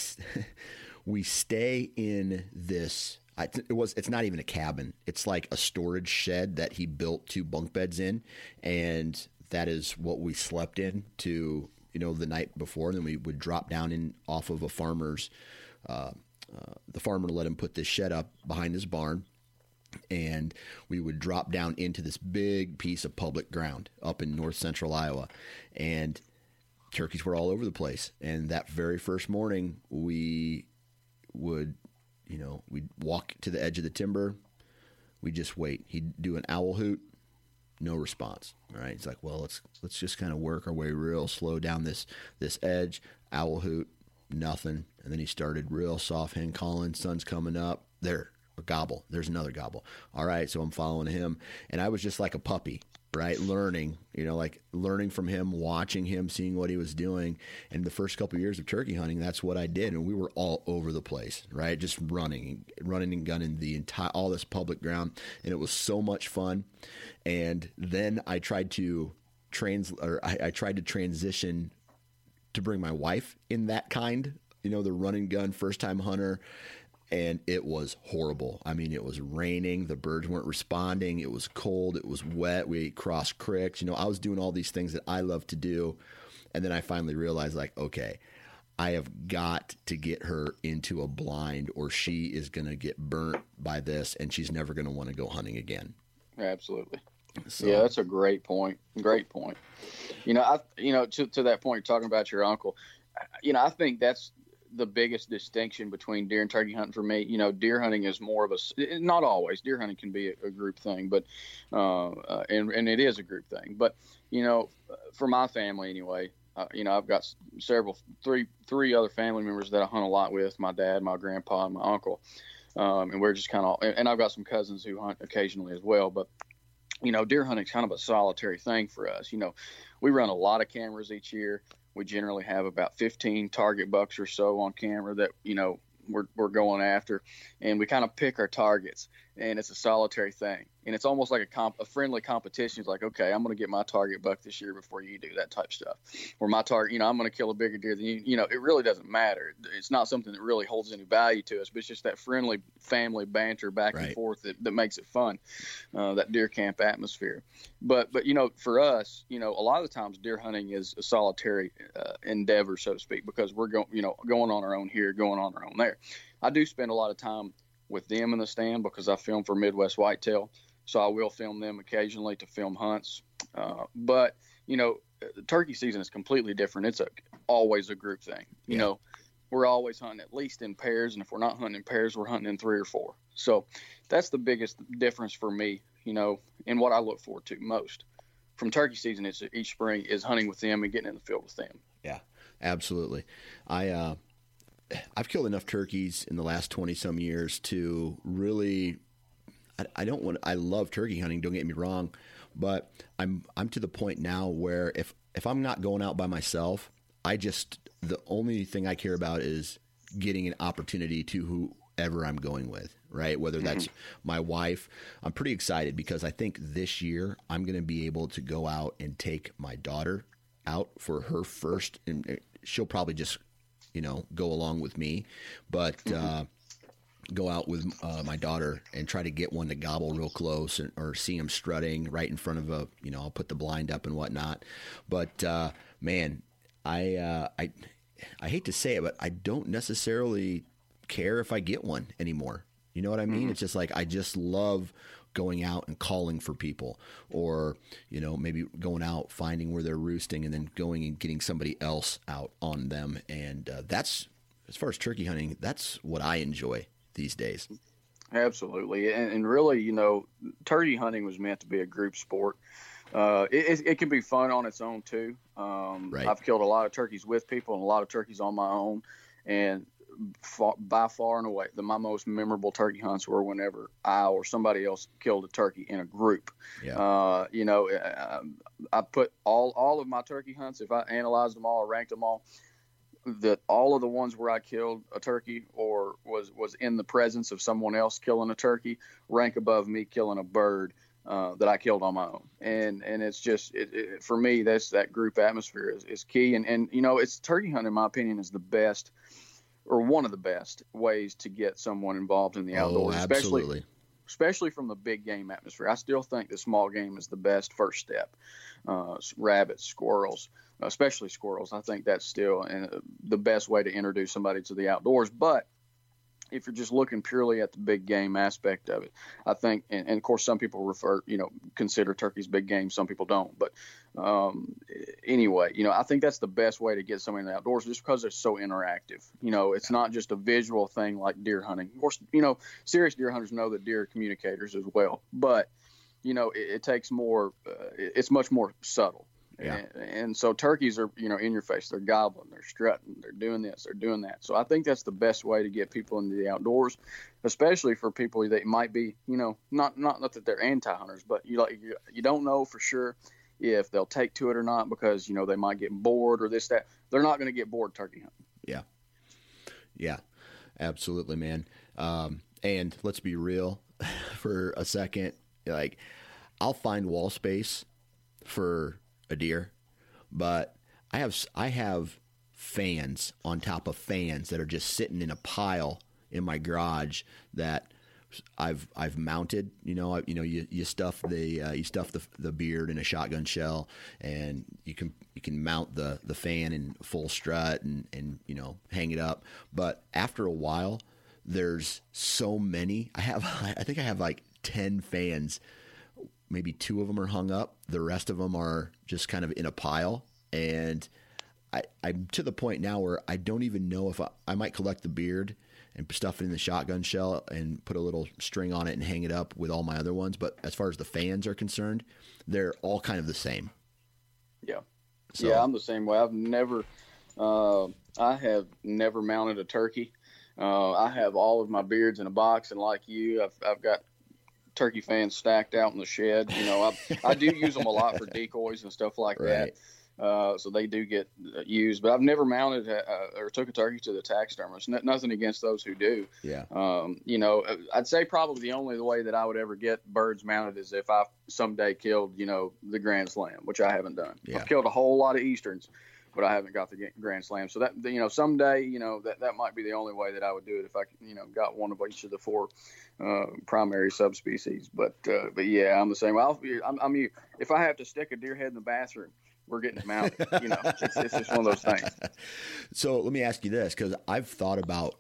we stay in this It was it's not even a cabin. It's like a storage shed that he built two bunk beds in, and that is what we slept in to you know the night before. And then we would drop down in off of a farmer's. Uh, uh, the farmer let him put this shed up behind his barn, and we would drop down into this big piece of public ground up in north central Iowa, and turkeys were all over the place. And that very first morning, we would you know, we'd walk to the edge of the timber. We'd just wait. He'd do an owl hoot, no response. All right. He's like, well, let's let's just kind of work our way real slow down this this edge. Owl hoot, nothing. And then he started real soft hand calling. Sun's coming up. There, a gobble. There's another gobble. All right. So I'm following him, and I was just like a puppy right? Learning, you know, like learning from him, watching him, seeing what he was doing. And the first couple of years of turkey hunting, that's what I did, and we were all over the place, right? Just running, running and gunning the entire all this public ground, and it was so much fun. And then I tried to trans, or I, I tried to transition to bring my wife in that kind, you know, the run and gun first time hunter and it was horrible. I mean, it was raining, the birds weren't responding, it was cold, it was wet. We crossed creeks. You know, I was doing all these things that I love to do. And then I finally realized, like, okay, I have got to get her into a blind or she is going to get burnt by this and she's never going to want to go hunting again. Absolutely. So, yeah, that's a great point. Great point. You know, I you know to to that point, talking about your uncle, you know, I think that's the biggest distinction between deer and turkey hunting for me. You know, deer hunting is more of a not always. Deer hunting can be a, a group thing, but uh, uh, and and it is a group thing. But you know, for my family anyway, uh, you know, I've got several three three other family members that I hunt a lot with. My dad, my grandpa, and my uncle, um, and we're just kind of and I've got some cousins who hunt occasionally as well. But you know, deer hunting is kind of a solitary thing for us. You know, we run a lot of cameras each year we generally have about 15 target bucks or so on camera that you know we're, we're going after. And we kind of pick our targets and it's a solitary thing. And it's almost like a comp a friendly competition. It's like okay i'm going to get my target buck this year before you do that type stuff. Or my target you know i'm going to kill a bigger deer than you you know it really doesn't matter. It's not something that really holds any value to us but it's just that friendly family banter back right. and forth that, that makes it fun uh, that deer camp atmosphere. But but you know for us you know a lot of the times deer hunting is a solitary uh, endeavor so to speak because we're going you know going on our own here going on our own there. I do spend a lot of time with them in the stand because I film for Midwest Whitetail. So I will film them occasionally to film hunts. Uh, but you know, turkey season is completely different. It's a always a group thing. You yeah. know, we're always hunting at least in pairs, and if we're not hunting in pairs, we're hunting in three or four. So that's the biggest difference for me. You know, and what I look forward to most from turkey season is each spring is hunting with them and getting in the field with them. Yeah, absolutely. I uh, I've killed enough turkeys in the last 20 some years to really I, I, don't want I love turkey hunting, don't get me wrong, but I'm I'm to the point now where if if I'm not going out by myself, I just the only thing I care about is getting an opportunity to whoever I'm going with, right? Whether that's mm-hmm. my wife. I'm pretty excited because I think this year I'm going to be able to go out and take my daughter out for her first and she'll probably just you know, go along with me, but mm-hmm. uh, go out with uh, my daughter and try to get one to gobble real close and, or see him strutting right in front of a, you know, I'll put the blind up and whatnot. But uh, man, I, uh, I, I hate to say it, but I don't necessarily care if I get one anymore. You know what I mean? Mm-hmm. It's just like I just love going out and calling for people or you know maybe going out finding where they're roosting and then going and getting somebody else out on them. And uh, that's as far as turkey hunting that's what i enjoy these days. Absolutely. And, and really you know turkey hunting was meant to be a group sport. Uh, it, it, can be fun on its own too. Um, right. i've killed a lot of turkeys with people and a lot of turkeys on my own. And far, by far and away, the, my most memorable turkey hunts were whenever I or somebody else killed a turkey in a group. Yeah. Uh, you know, I, I put all all of my turkey hunts. If I analyzed them all, or ranked them all, that all of the ones where I killed a turkey or was was in the presence of someone else killing a turkey rank above me killing a bird uh, that I killed on my own. And and it's just it, it, for me that's that group atmosphere is, is key. And and you know it's turkey hunting in my opinion is the best or one of the best ways to get someone involved in the Oh, outdoors, especially especially from the big game atmosphere. I still think the small game is the best first step. Uh, rabbits, squirrels, especially squirrels. I think that's still uh, the best way to introduce somebody to the outdoors. But if you're just looking purely at the big game aspect of it, I think, and, and of course, some people refer, you know, consider turkeys big game. Some people don't. But um, anyway, you know, I think that's the best way to get somebody in the outdoors, just because they're so interactive. You know, it's not just a visual thing like deer hunting. Of course, you know, serious deer hunters know that deer are communicators as well, but you know, it, it takes more. Uh, it's much more subtle. Yeah. And, and so turkeys are, you know, in your face. They're gobbling, they're strutting, they're doing this, they're doing that. So I think that's the best way to get people into the outdoors, especially for people that might be, you know, not not, not that they're anti-hunters, but you like you, you don't know for sure if they'll take to it or not because you know they might get bored or this that. They're not going to get bored turkey hunting. Yeah. Yeah. Absolutely, man. Um, and let's be real for a second. Like, I'll find wall space for a deer, but I have I have fans on top of fans that are just sitting in a pile in my garage that I've I've mounted. You know, I, you know, you, you stuff the uh, you stuff the, the beard in a shotgun shell, and you can you can mount the the fan in full strut and and you know hang it up. But after a while, there's so many. I have I think I have like ten fans. Maybe two of them are hung up. The rest of them are just kind of in a pile, and I, I'm to the point now where I don't even know if I, I might collect the beard and stuff it in the shotgun shell and put a little string on it and hang it up with all my other ones. But as far as the fans are concerned, they're all kind of the same. Yeah. So- yeah, I'm the same way. I've never, uh, I have never mounted a turkey. Uh, I have all of my beards in a box, and like you, I've, I've got turkey fans stacked out in the shed. You know, I, I do use them a lot for decoys and stuff like Right. that. Uh, so they do get uh, used, but I've never mounted uh, or took a turkey to the taxidermist. N- nothing against those who do. Yeah. Um, you know, uh, I'd say probably the only way that I would ever get birds mounted is if I someday killed, you know, the Grand Slam, which I haven't done. Yeah. I've killed a whole lot of Easterns, but I haven't got the Grand Slam. So that, you know, someday, you know, that, that might be the only way that I would do it if I, you know, got one of each of the four uh, primary subspecies. But, uh, but yeah, I'm the same. I'll, be, I'm, I'm you. If I have to stick a deer head in the bathroom, we're getting it mounted. You know, it's, it's just one of those things. So let me ask you this, because I've thought about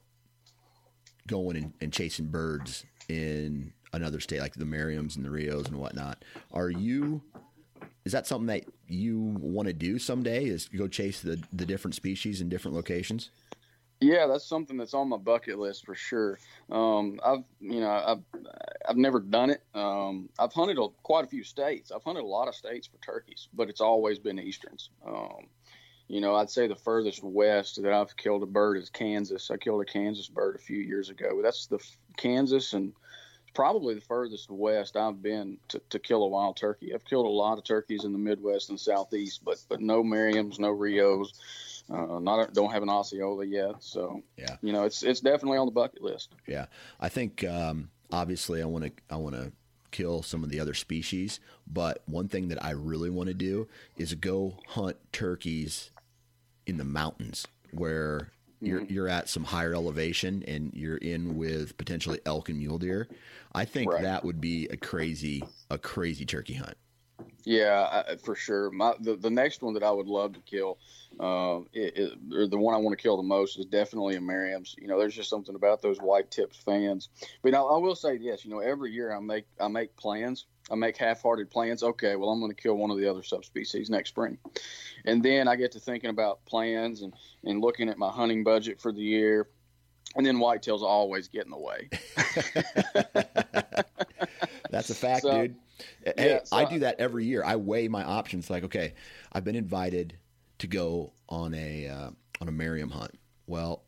going and, and chasing birds in another state, like the Merriams and the Rios and whatnot. Are you? Is that something that you want to do someday? Is go chase the the different species in different locations? Yeah, that's something that's on my bucket list for sure. Um, I've, you know, I've, I've never done it. Um, I've hunted a, quite a few states. I've hunted a lot of states for turkeys, but it's always been easterns. Um, you know, I'd say the furthest west that I've killed a bird is Kansas. I killed a Kansas bird a few years ago. That's the Kansas and probably the furthest west I've been to, to kill a wild turkey. I've killed a lot of turkeys in the Midwest and Southeast, but but no Merriams, no Rios. Uh, not don't have an Osceola yet, so Yeah. you know it's it's definitely on the bucket list. Yeah, I think um, obviously I want to I want to kill some of the other species, but one thing that I really want to do is go hunt turkeys in the mountains where you're you're at some higher elevation and you're in with potentially elk and mule deer. I think Right. that would be a crazy a crazy turkey hunt. Yeah, I, for sure. My the, the next one that I would love to kill, uh, it, it, or the one I want to kill the most is definitely a Merriam's. You know, there's just something about those white tipped fans. But I will say this. You know, every year I make I make plans. I make half-hearted plans. Okay, well I'm going to kill one of the other subspecies next spring, and then I get to thinking about plans and and looking at my hunting budget for the year. And then whitetails always get in the way. That's a fact, So- dude. Hey, yeah, so- I do that every year. I weigh my options. Like, okay, I've been invited to go on a uh, on a Merriam hunt. Well,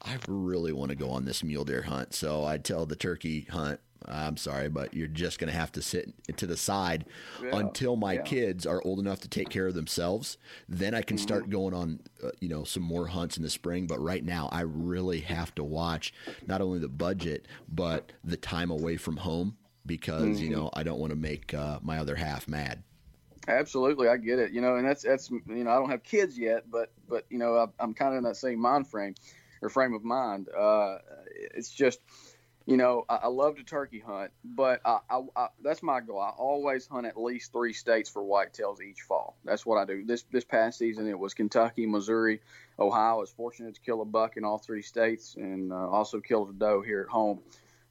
I really want to go on this mule deer hunt. So I tell the turkey hunt, I'm sorry, but you're just going to have to sit to the side yeah, until my yeah. kids are old enough to take care of themselves. Then I can mm-hmm. start going on, uh, you know, some more hunts in the spring. But right now, I really have to watch not only the budget but the time away from home because mm-hmm. you know I don't want to make uh, my other half mad. Absolutely, I get it. You know, and that's that's you know I don't have kids yet, but but you know I, am kind of in that same mind frame or frame of mind. Uh, it's just you know, I, I, love to turkey hunt, but I, I, that's my goal. I always hunt at least three states for whitetails each fall. That's what I do. This this past season, it was Kentucky, Missouri, Ohio. I was fortunate to kill a buck in all three states, and uh, also killed a doe here at home.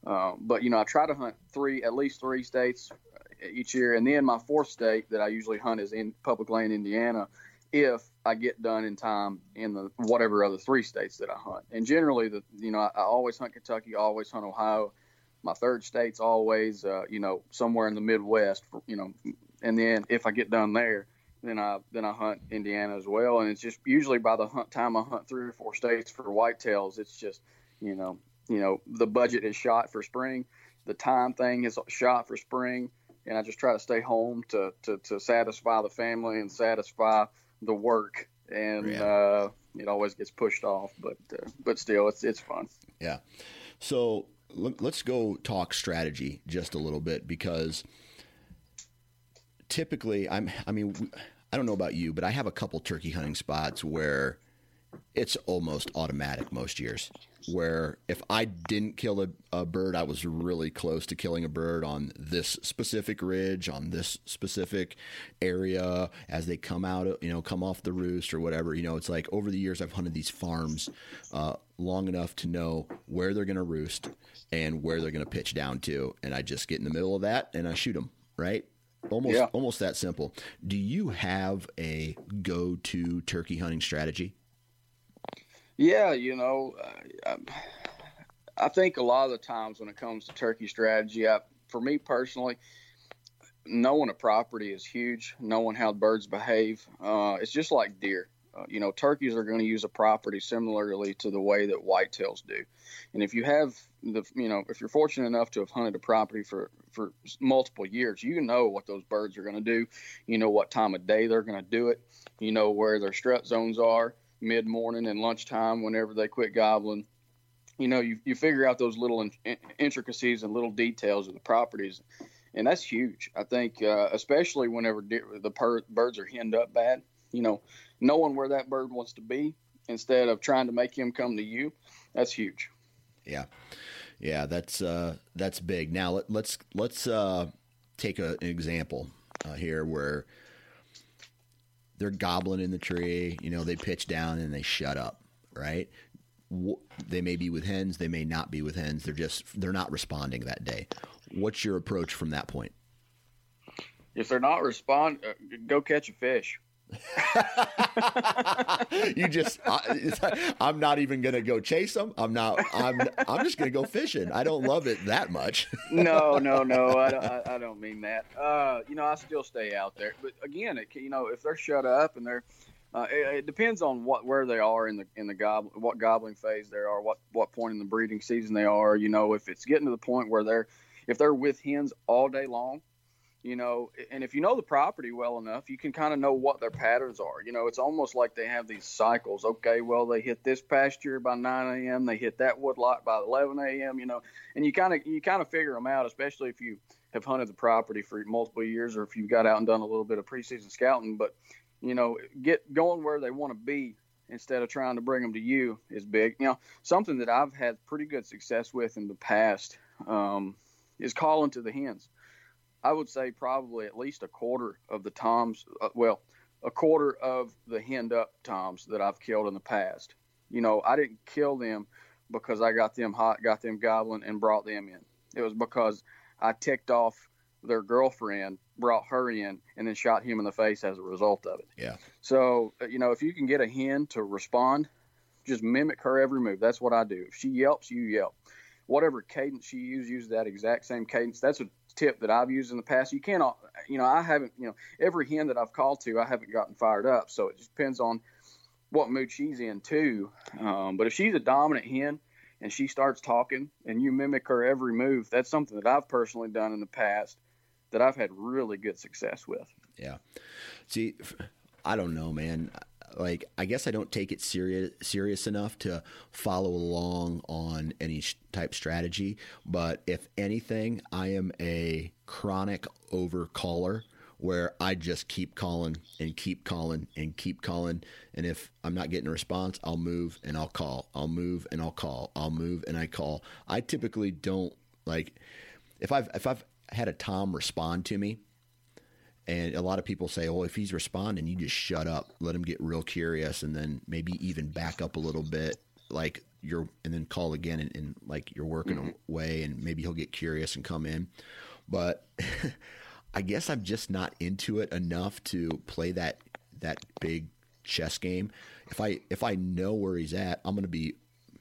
Uh, but you know, I try to hunt three, at least three states uh, each year, and then my fourth state that I usually hunt is in public land, Indiana, if I get done in time in the whatever other three states that I hunt. And generally, the you know I, I always hunt Kentucky, always hunt Ohio. My third state's always uh, you know somewhere in the Midwest, for, you know. And then if I get done there, then I then I hunt Indiana as well. And it's just usually by the hunt time I hunt three or four states for whitetails, it's just you know you know the budget is shot for spring, the time thing is shot for spring, and I just try to stay home to to, to satisfy the family and satisfy the work, and yeah. uh, it always gets pushed off. But uh, but still, it's it's fun. Yeah. So let's go talk strategy just a little bit because typically I'm I mean I don't know about you, but I have a couple turkey hunting spots where it's almost automatic most years. Where if I didn't kill a, a, bird, I was really close to killing a bird on this specific ridge, on this specific area as they come out, you know, come off the roost or whatever. You know, it's like over the years I've hunted these farms uh, long enough to know where they're going to roost and where they're going to pitch down to, and I just get in the middle of that and I shoot them. Right? Almost, yeah. almost that simple. Do you have a go-to turkey hunting strategy? Yeah, you know, I, I think a lot of the times when it comes to turkey strategy, I, for me personally, knowing a property is huge. Knowing how birds behave, uh, it's just like deer. Uh, you know, turkeys are going to use a property similarly to the way that whitetails do. And if you have the, you know, if you're fortunate enough to have hunted a property for for multiple years, you know what those birds are going to do. You know what time of day they're going to do it. You know where their strut zones are mid morning and lunchtime whenever they quit gobbling. You know, you, you figure out those little in, intricacies and little details of the properties, and that's huge. I think, uh, especially whenever the per- birds are henned up bad, you know, knowing where that bird wants to be instead of trying to make him come to you, that's huge. Yeah, yeah, that's uh, that's big. Now let, us let's, let's uh, take a, an example uh, here where they're gobbling in the tree. You know, they pitch down and they shut up, right? They may be with hens, they may not be with hens. They're just they're not responding that day. What's your approach from that point? If they're not respond, uh, go catch a fish. you just I, am not even gonna go chase them i'm not i'm i'm just gonna go fishing. I don't love it that much. No no no. I I, don't mean that. Uh, you know i still stay out there. But again it, you know if they're shut up and they're uh, it, it, depends on what where they are in the in the gob what gobbling phase they are what what point in the breeding season they are. You know if it's getting to the point where they're if they're with hens all day long you know and if you know the property well enough you can kind of know what their patterns are. You know it's almost like they have these cycles. Okay well they hit this pasture by 9 a.m they hit that woodlot by 11 a.m you know and you kind of you kind of figure them out especially if you have hunted the property for multiple years or if you've got out and done a little bit of preseason scouting. But you know get going where they want to be instead of trying to bring them to you is big. You know something that i've had pretty good success with in the past um, is calling to the hens I would say probably at least a quarter of the toms, uh, well, a quarter of the henned up toms that I've killed in the past. You know, I didn't kill them because I got them hot, got them gobbling, and brought them in. It was because I ticked off their girlfriend, brought her in, and then shot him in the face as a result of it. Yeah. So, uh, you know, if you can get a hen to respond, just mimic her every move. That's what I do. If she yelps, you yelp. Whatever cadence she uses, use that exact same cadence. That's a tip that I've used in the past. You cannot, you know, I haven't, you know, every hen that I've called to, I haven't gotten fired up. So it just depends on what mood she's in too. Um, but if she's a dominant hen and she starts talking and you mimic her every move, that's something that I've personally done in the past that I've had really good success with. Yeah. See, I don't know, man. Like, I guess I don't take it serious serious enough to follow along on any type strategy. But if anything, I am a chronic overcaller where I just keep calling and keep calling and keep calling. And if I'm not getting a response, I'll move and I'll call. I'll move and I'll call. I'll move and I call. I typically don't like if I've if I've had a Tom respond to me, and a lot of people say, "Oh, if he's responding, you just shut up, let him get real curious, and then maybe even back up a little bit, like you're, and then call again, and, and like you're working mm-hmm. away, and maybe he'll get curious and come in." But I guess I'm just not into it enough to play that that big chess game. If I if I know where he's at, I'm going to be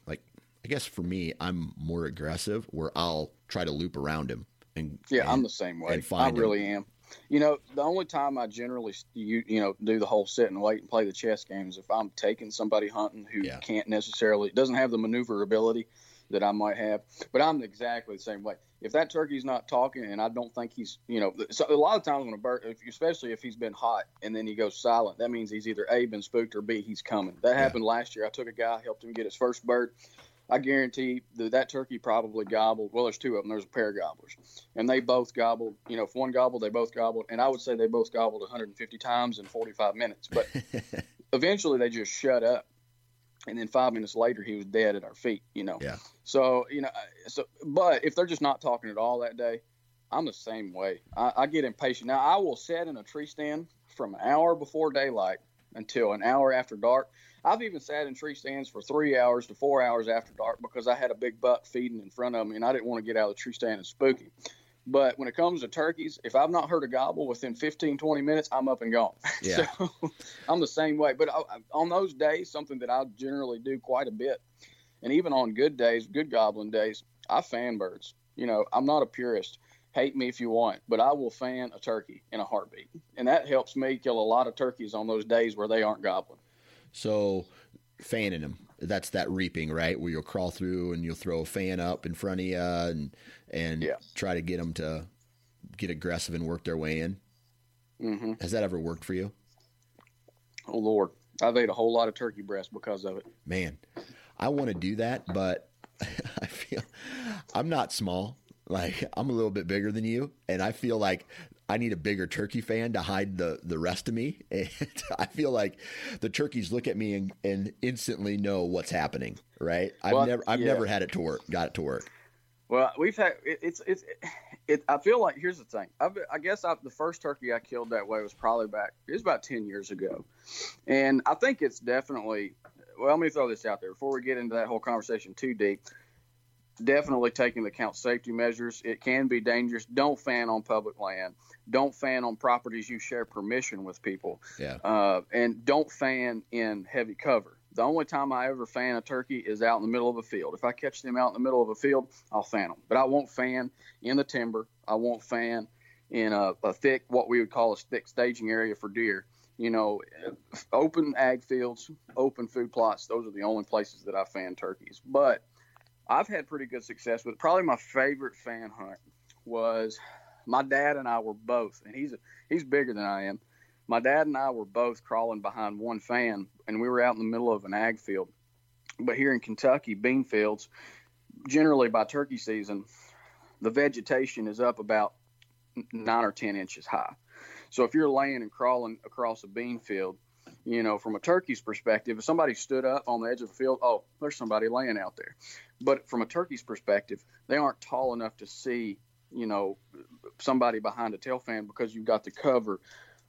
like I guess for me, I'm more aggressive where I'll try to loop around him and Yeah, and, I'm the same way. I really him. am. You know, the only time I generally you you know do the whole sit and wait and play the chess game is if I'm taking somebody hunting who yeah. can't necessarily doesn't have the maneuverability that I might have. But I'm exactly the same way. If that turkey's not talking, and I don't think he's, you know, so a lot of times when a bird, especially if he's been hot and then he goes silent, that means he's either a been spooked or b he's coming. That happened last year. I took a guy, helped him get his first bird. I guarantee that that turkey probably gobbled. Well, there's two of them. There's a pair of gobblers, and they both gobbled. You know, if one gobbled, they both gobbled, and I would say they both gobbled 150 times in 45 minutes. But eventually, they just shut up and then five minutes later he was dead at our feet you know yeah so you know so but if they're just not talking at all that day i'm the same way i, I get impatient now i will sit in a tree stand from an hour before daylight until an hour after dark i've even sat in tree stands for three hours to four hours after dark because i had a big buck feeding in front of me and i didn't want to get out of the tree stand and spook him but when it comes to turkeys, if I've not heard a gobble within 15, 20 minutes, I'm up and gone. Yeah. so I'm the same way. But I, on those days, something that I generally do quite a bit, and even on good days, good gobbling days, I fan birds. You know, I'm not a purist. Hate me if you want, but I will fan a turkey in a heartbeat. And that helps me kill a lot of turkeys on those days where they aren't gobbling. So, fanning them that's that reaping, right? Where you'll crawl through and you'll throw a fan up in front of you and and yeah. try to get them to get aggressive and work their way in. Mm-hmm. Has that ever worked for you? Oh Lord, I've ate a whole lot of turkey breast because of it. Man, I want to do that, but I feel I'm not small. Like I'm a little bit bigger than you, and I feel like I need a bigger turkey fan to hide the the rest of me. And I feel like the turkeys look at me and, and instantly know what's happening. Right? I've well, never I've yeah. never had it to work. Got it to work. Well, we've had it, it's it's it, I feel like here's the thing. I've, i guess I, the first turkey I killed that way was probably back. It was about ten years ago, and I think it's definitely. Well, let me throw this out there before we get into that whole conversation too deep definitely taking the count safety measures. It can be dangerous. Don't fan on public land. Don't fan on properties you share permission with people. Yeah. Uh, and don't fan in heavy cover. The only time I ever fan a turkey is out in the middle of a field. If I catch them out in the middle of a field, I'll fan them. But I won't fan in the timber. I won't fan in a, a thick, what we would call a thick staging area for deer. You know, open ag fields, open food plots. Those are the only places that I fan turkeys. But I've had pretty good success with. Probably my favorite fan hunt was my dad and I were both, and he's a, he's bigger than I am. My dad and I were both crawling behind one fan, and we were out in the middle of an ag field. But here in Kentucky, bean fields, generally by turkey season, the vegetation is up about nine or ten inches high. So if you're laying and crawling across a bean field, you know, from a turkey's perspective, if somebody stood up on the edge of the field, oh, there's somebody laying out there. But from a turkey's perspective, they aren't tall enough to see, you know, somebody behind a tail fan because you've got the cover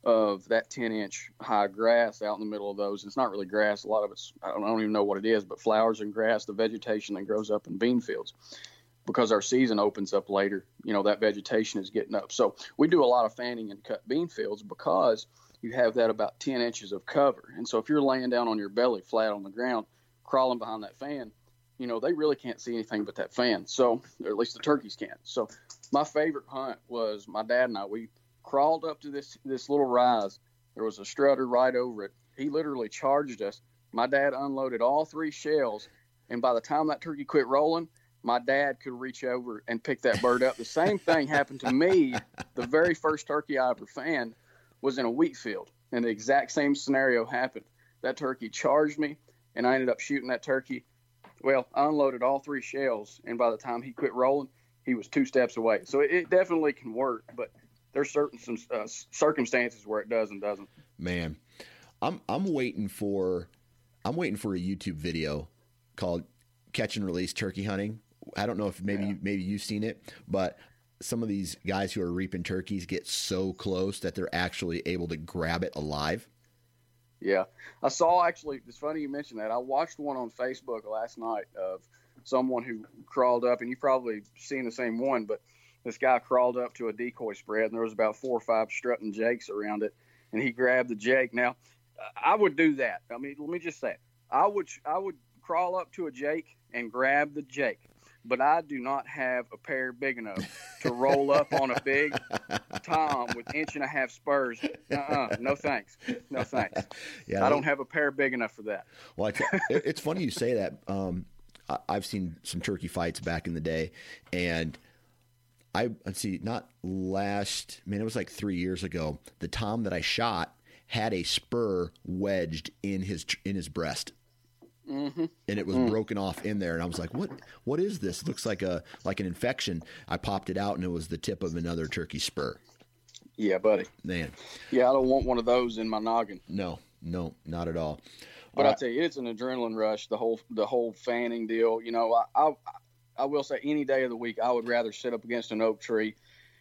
of that 10 inch high grass out in the middle of those. It's not really grass. A lot of it's, I don't, I don't even know what it is, but flowers and grass, the vegetation that grows up in bean fields. Because our season opens up later, you know, that vegetation is getting up. So we do a lot of fanning and cut bean fields because you have that about 10 inches of cover. And so if you're laying down on your belly flat on the ground, crawling behind that fan, you know, they really can't see anything but that fan. So, or at least the turkeys can't. So, my favorite hunt was my dad and I. We crawled up to this this little rise. There was a strutter right over it. He literally charged us, My dad unloaded all three shells, and by the time that turkey quit rolling, my dad could reach over and pick that bird up. The same thing happened to me. The very first turkey I ever fanned was in a wheat field, and the exact same scenario happened. That turkey charged me, and I ended up shooting that turkey. Well, I unloaded all three shells, and by the time he quit rolling, he was two steps away. So it, definitely can work, but there's certain some uh, circumstances where it does and doesn't. Man, I'm I'm waiting for I'm waiting for a YouTube video called "Catch and Release Turkey Hunting." I don't know if maybe yeah. maybe you've seen it, but some of these guys who are reaping turkeys get so close that they're actually able to grab it alive. Yeah, I saw actually. It's funny you mentioned that. I watched one on Facebook last night of someone who crawled up, and you've probably seen the same one, but this guy crawled up to a decoy spread, and there was about four or five strutting jakes around it, and he grabbed the jake. Now, I would do that. I mean, let me just say, I would I would crawl up to a jake and grab the jake, but I do not have a pair big enough to roll up on a big tom with inch and a half spurs. Uh-uh, no thanks, no thanks. Yeah, I don't have a pair big enough for that. Well, it's funny you say that. Um, I've seen some turkey fights back in the day, and I let's see, not last man, it was like three years ago. The tom that I shot had a spur wedged in his in his breast. Mm-hmm. And it was mm. broken off in there, and I was like, "What? What is this? It looks like a like an infection." I popped it out, and it was the tip of another turkey spur. Yeah, buddy. Man. Yeah, I don't want one of those in my noggin. No, no, not at all. But uh, I tell you, it's an adrenaline rush. The whole the whole fanning deal. You know, I, I I will say any day of the week, I would rather sit up against an oak tree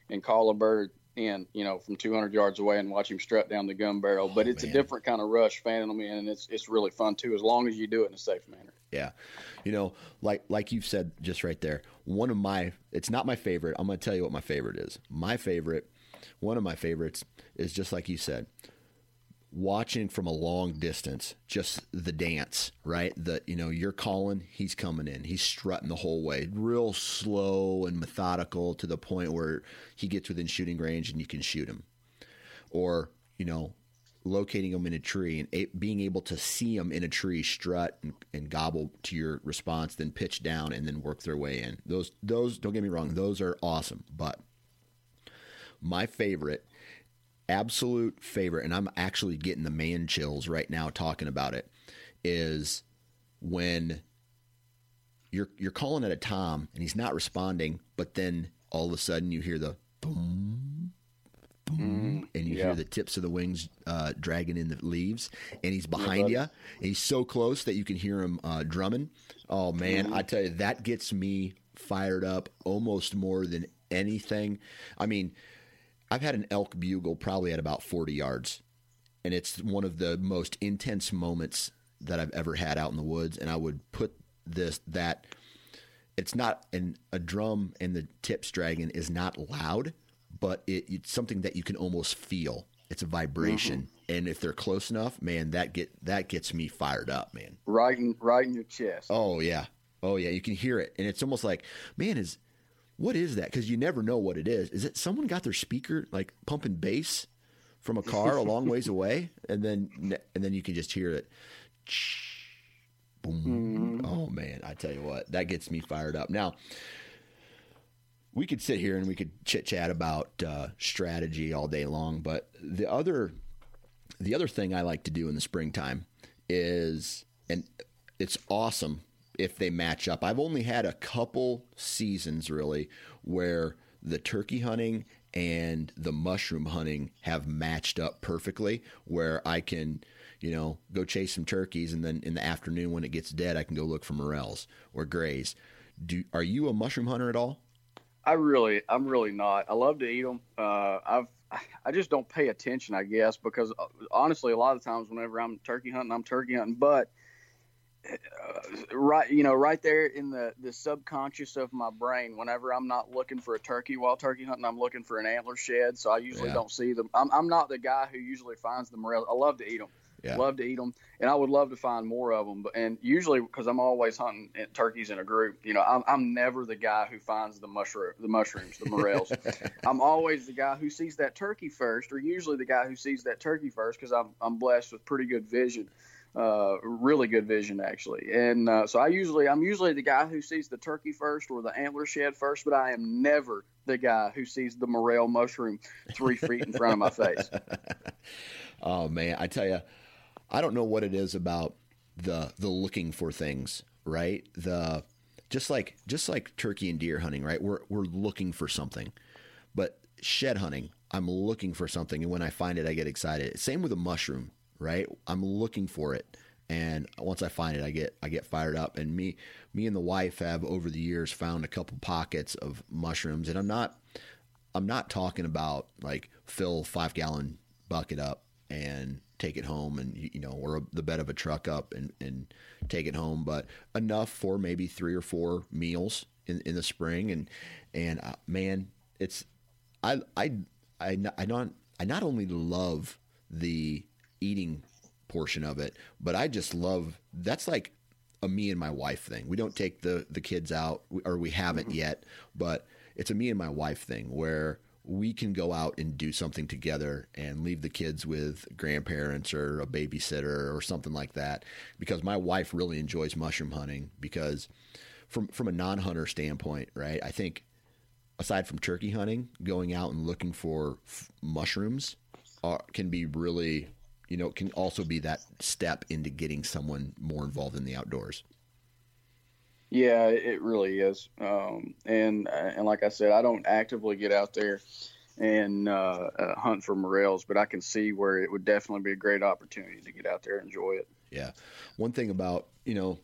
and call a bird in, you know, from 200 yards away and watch him strut down the gun barrel. Oh, but it's man. a different kind of rush fanning them in, and it's it's really fun too, as long as you do it in a safe manner. Yeah, you know, like like you've said just right there. One of my, it's not my favorite. I'm going to tell you what my favorite is. My favorite, one of my favorites, is just like you said watching from a long distance, just the dance, right? That you know, you're calling, he's coming in, he's strutting the whole way, real slow and methodical to the point where he gets within shooting range and you can shoot him, or you know, locating him in a tree and a- being able to see him in a tree strut and, and, gobble to your response, then pitch down and then work their way in. Those, those, don't get me wrong, those are awesome, but my favorite absolute favorite, and I'm actually getting the man chills right now talking about it, is when you're you're calling at a tom and he's not responding, but then all of a sudden you hear the boom, boom, mm, and you yeah. hear the tips of the wings uh, dragging in the leaves, and he's behind yeah, you, and he's so close that you can hear him uh, drumming. Oh man, mm-hmm. I tell you, that gets me fired up almost more than anything. I mean, I've had an elk bugle probably at about 40 yards, and it's one of the most intense moments that I've ever had out in the woods. And I would put this that it's not an a drum and the tips dragon is not loud, but it, it's something that you can almost feel. It's a vibration, mm-hmm. and if they're close enough, man, that get that gets me fired up, man. Right in right in your chest. Oh yeah, oh yeah, you can hear it, and it's almost like, man, is what is that? Because you never know what it is. Is it someone got their speaker like pumping bass from a car a long ways away, and then and then you can just hear it. Boom! Mm. Oh man, I tell you what, that gets me fired up. Now we could sit here and we could chit chat about uh, strategy all day long, but the other the other thing I like to do in the springtime is, and it's awesome if they match up. I've only had a couple seasons really where the turkey hunting and the mushroom hunting have matched up perfectly where I can, you know, go chase some turkeys and then in the afternoon when it gets dead I can go look for morels or grays. Do are you a mushroom hunter at all? I really I'm really not. I love to eat them. Uh, I've I just don't pay attention, I guess, because uh, honestly, a lot of times whenever I'm turkey hunting, I'm turkey hunting. But Uh, right you know right there in the the subconscious of my brain whenever i'm not looking for a turkey while turkey hunting i'm looking for an antler shed so i usually yeah. don't see them I'm, I'm not the guy who usually finds the morels i love to eat them yeah. love to eat them and i would love to find more of them but and usually because i'm always hunting turkeys in a group you know I'm, I'm never the guy who finds the mushroom the mushrooms the morels i'm always the guy who sees that turkey first or usually the guy who sees that turkey first because I'm, I'm blessed with pretty good vision uh, really good vision actually. And uh, so I usually I'm usually the guy who sees the turkey first or the antler shed first, but I am never the guy who sees the morel mushroom three feet in front of my face. oh man, I tell you, I don't know what it is about the the looking for things, right? The just like just like turkey and deer hunting, right? We're we're looking for something, but shed hunting, I'm looking for something, and when I find it, I get excited. Same with a mushroom, right? I'm looking for it, and once I find it, I get I get fired up. And me me and the wife have over the years found a couple pockets of mushrooms, and I'm not I'm not talking about like fill five gallon bucket up and take it home and you know or the bed of a truck up and and take it home but enough for maybe three or four meals in in the spring and and uh, man it's I I I I not I not only love the eating portion of it but I just love that's like a me and my wife thing we don't take the the kids out or we haven't mm-hmm. yet but it's a me and my wife thing where we can go out and do something together and leave the kids with grandparents or a babysitter or something like that because my wife really enjoys mushroom hunting because from from a non-hunter standpoint right i think aside from turkey hunting going out and looking for f- mushrooms are, can be really you know it can also be that step into getting someone more involved in the outdoors yeah, it really is. Um, and and like I said, I don't actively get out there and uh, uh, hunt for morels, but I can see where it would definitely be a great opportunity to get out there and enjoy it. Yeah. One thing about you know,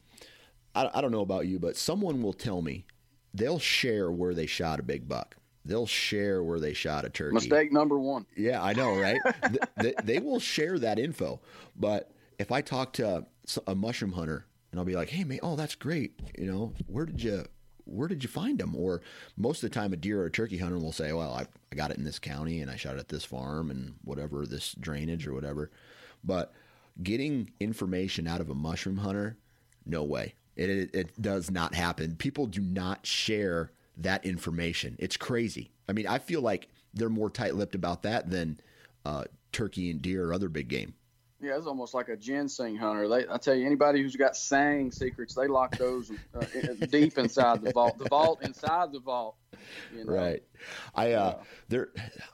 I, I don't know about you, but someone will tell me they'll share where they shot a big buck. They'll share where they shot a turkey. Mistake number one. Yeah, I know, right? they, they will share that info, but if I talk to a mushroom hunter and I'll be like, "Hey, man, oh, that's great. You know, where did you where did you find them?" Or most of the time, a deer or a turkey hunter will say, "Well, I, I got it in this county and I shot it at this farm and whatever this drainage or whatever." But getting information out of a mushroom hunter, no way. It, it, it does not happen. People do not share that information. It's crazy. I mean, I feel like they're more tight-lipped about that than uh, turkey and deer or other big game. Yeah, it's almost like a ginseng hunter. They, I tell you, anybody who's got sang secrets, they lock those uh, deep inside the vault. The vault inside the vault. You know? Right. I uh, there.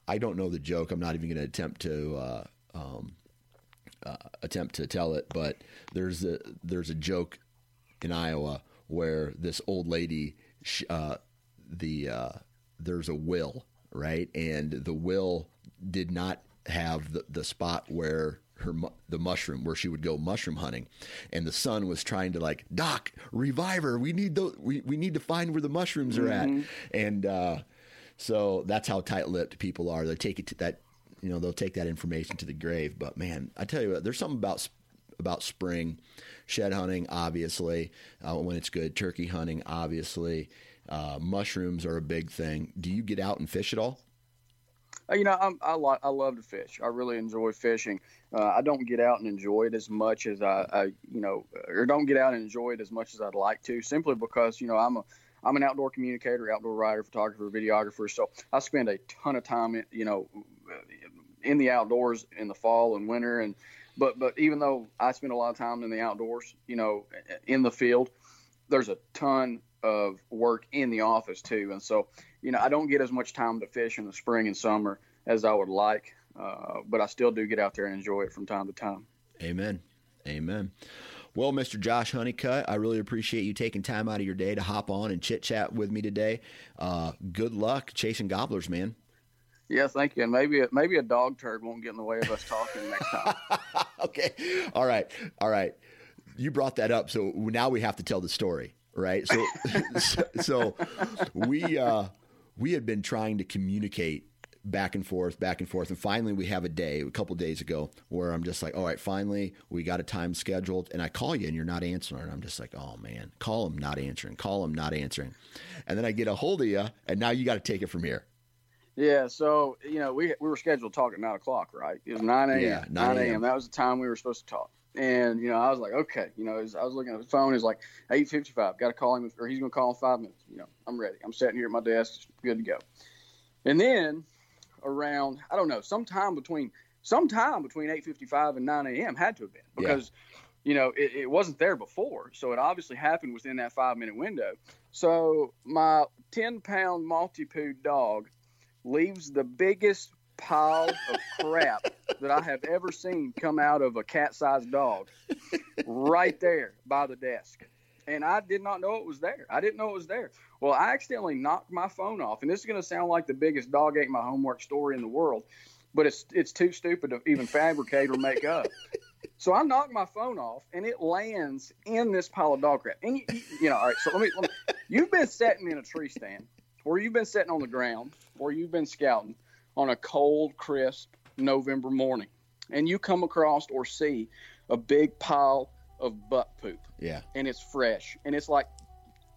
I don't know the joke. I'm not even going to attempt to uh, um, uh, attempt to tell it. But there's a there's a joke in Iowa where this old lady, uh, the uh, there's a will right, and the will did not have the, the spot where her the mushroom where she would go mushroom hunting, and the son was trying to like Doc revive her. We need those. We we need to find where the mushrooms are mm-hmm. at, and uh, so that's how tight lipped people are. They take it to that. You know, they'll take that information to the grave. But man, I tell you what, there's something about about spring shed hunting, obviously, uh, when it's good. Turkey hunting, obviously. Uh, mushrooms are a big thing. Do you get out and fish at all? Uh, you know, I'm, I, lo- I love to fish. I really enjoy fishing. Uh, I don't get out and enjoy it as much as I, I, you know, or don't get out and enjoy it as much as I'd like to, simply because you know I'm a I'm an outdoor communicator, outdoor writer, photographer, videographer. So I spend a ton of time, you know, in the outdoors in the fall and winter. And but but even though I spend a lot of time in the outdoors, you know, in the field, there's a ton of work in the office too. And so you know, I don't get as much time to fish in the spring and summer as I would like, uh, but I still do get out there and enjoy it from time to time. Amen. Amen. Well, Mr. Josh Honeycutt, I really appreciate you taking time out of your day to hop on and chit chat with me today. Uh, good luck chasing gobblers, man. Yeah, thank you. And maybe a, maybe a dog turd won't get in the way of us talking next time. okay. All right. All right. You brought that up, so now we have to tell the story, right? So, so, so we uh, we had been trying to communicate back and forth, back and forth. And finally, we have a day, a couple days ago, where I'm just like, all right, finally, we got a time scheduled. And I call you and you're not answering. I'm just like, oh, man, call him, not answering, call him, not answering. And then I get a hold of you, and now you got to take it from here. Yeah, so you know we we were scheduled to talk at nine o'clock, right? It was nine a.m. Yeah, nine a.m. That was the time we were supposed to talk. And you know, I was like, okay, you know, I was looking at the phone. He's like, eight fifty-five. Got to call him, or he's going to call in five minutes. You know, I'm ready. I'm sitting here at my desk, good to go. And then around, I don't know, sometime between sometime between eight fifty-five and nine a.m. had to have been because you know, it, it wasn't there before. So it obviously happened within that five minute window. So my 10 pound Maltipoo dog leaves the biggest pile of crap that I have ever seen come out of a cat sized dog right there by the desk. And I did not know it was there. I didn't know it was there. Well, I accidentally knocked my phone off. And this is going to sound like the biggest dog ate my homework story in the world, but it's, it's too stupid to even fabricate or make up. So I knocked my phone off, and it lands in this pile of dog crap. And you, you know, all right. So let me, let me. You've been sitting in a tree stand, or you've been sitting on the ground, or you've been scouting on a cold, crisp November morning, and you come across or see a big pile of butt poop. Yeah. And it's fresh, and it's like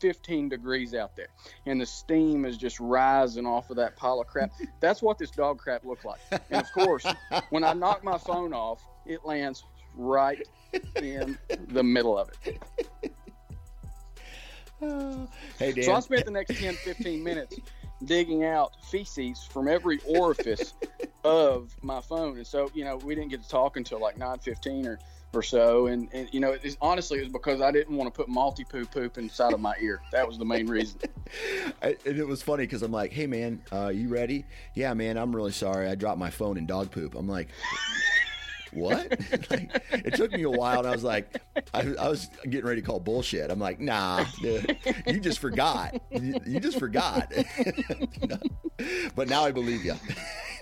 15 degrees out there, and the steam is just rising off of that pile of crap. That's what this dog crap looked like. And of course, when I knock my phone off, it lands right in the middle of it. Oh. hey, Dan. So I spent the next 10, 15 minutes digging out feces from every orifice of my phone. And so, you know, we didn't get to talk until like 9.15 or, or so. And, and you know, honestly, it was because I didn't want to put Maltipoo poop poop inside of my ear. That was the main reason. I, and it was funny because I'm like, hey, man, uh, you ready? Yeah, man, I'm really sorry. I dropped my phone in dog poop. I'm like, what? like, it took me a while, and I was like, I, I, was getting ready to call bullshit. I'm like, nah, dude, you just forgot. You, you just forgot. but now I believe you.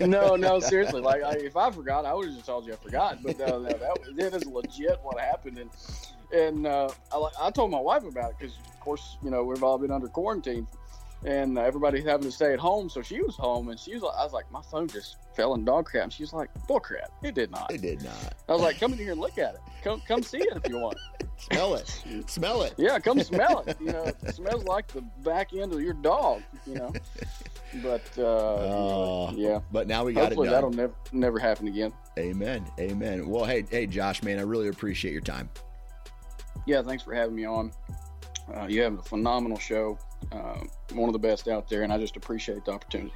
no, no, seriously. Like, I, if I forgot, I would have just told you I forgot. But no, no, that, that is legit what happened. And and uh, I, I told my wife about it because, of course, you know, we've all been under quarantine and everybody's having to stay at home. So she was home, and she was like, I was like, my phone just fell in dog crap. And she was like, bull crap. It did not. It did not. I was like, come in here and look at it. Come, come see it if you want. smell it. Smell it. Yeah, come smell it. You know, it smells like the back end of your dog. You know. But uh, uh, yeah. But now we got Hopefully it done. That'll never never happen again. Amen. Amen. Well, hey, hey, Josh, man, I really appreciate your time. Yeah, thanks for having me on. Uh, you have a phenomenal show, uh, one of the best out there, and I just appreciate the opportunity.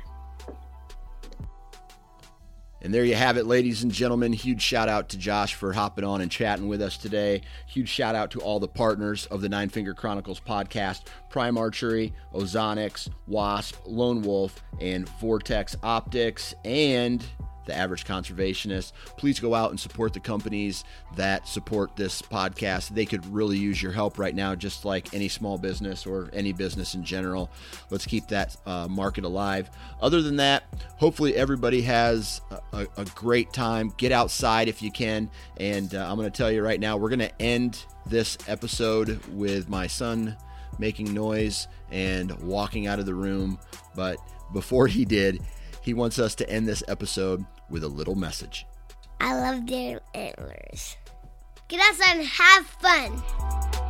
And there you have it, ladies and gentlemen. Huge shout out to Josh for hopping on and chatting with us today. Huge shout out to all the partners of the Nine Finger Chronicles podcast Prime Archery, Ozonics, Wasp, Lone Wolf, and Vortex Optics, and the average conservationist. Please go out and support the companies that support this podcast. They could really use your help right now, just like any small business or any business in general. Let's keep that uh, market alive. Other than that, hopefully everybody has a, a great time. Get outside if you can. And uh, I'm going to tell you right now, we're going to end this episode with my son making noise and walking out of the room. But before he did, he wants us to end this episode with a little message. I love their antlers. Get outside and have fun.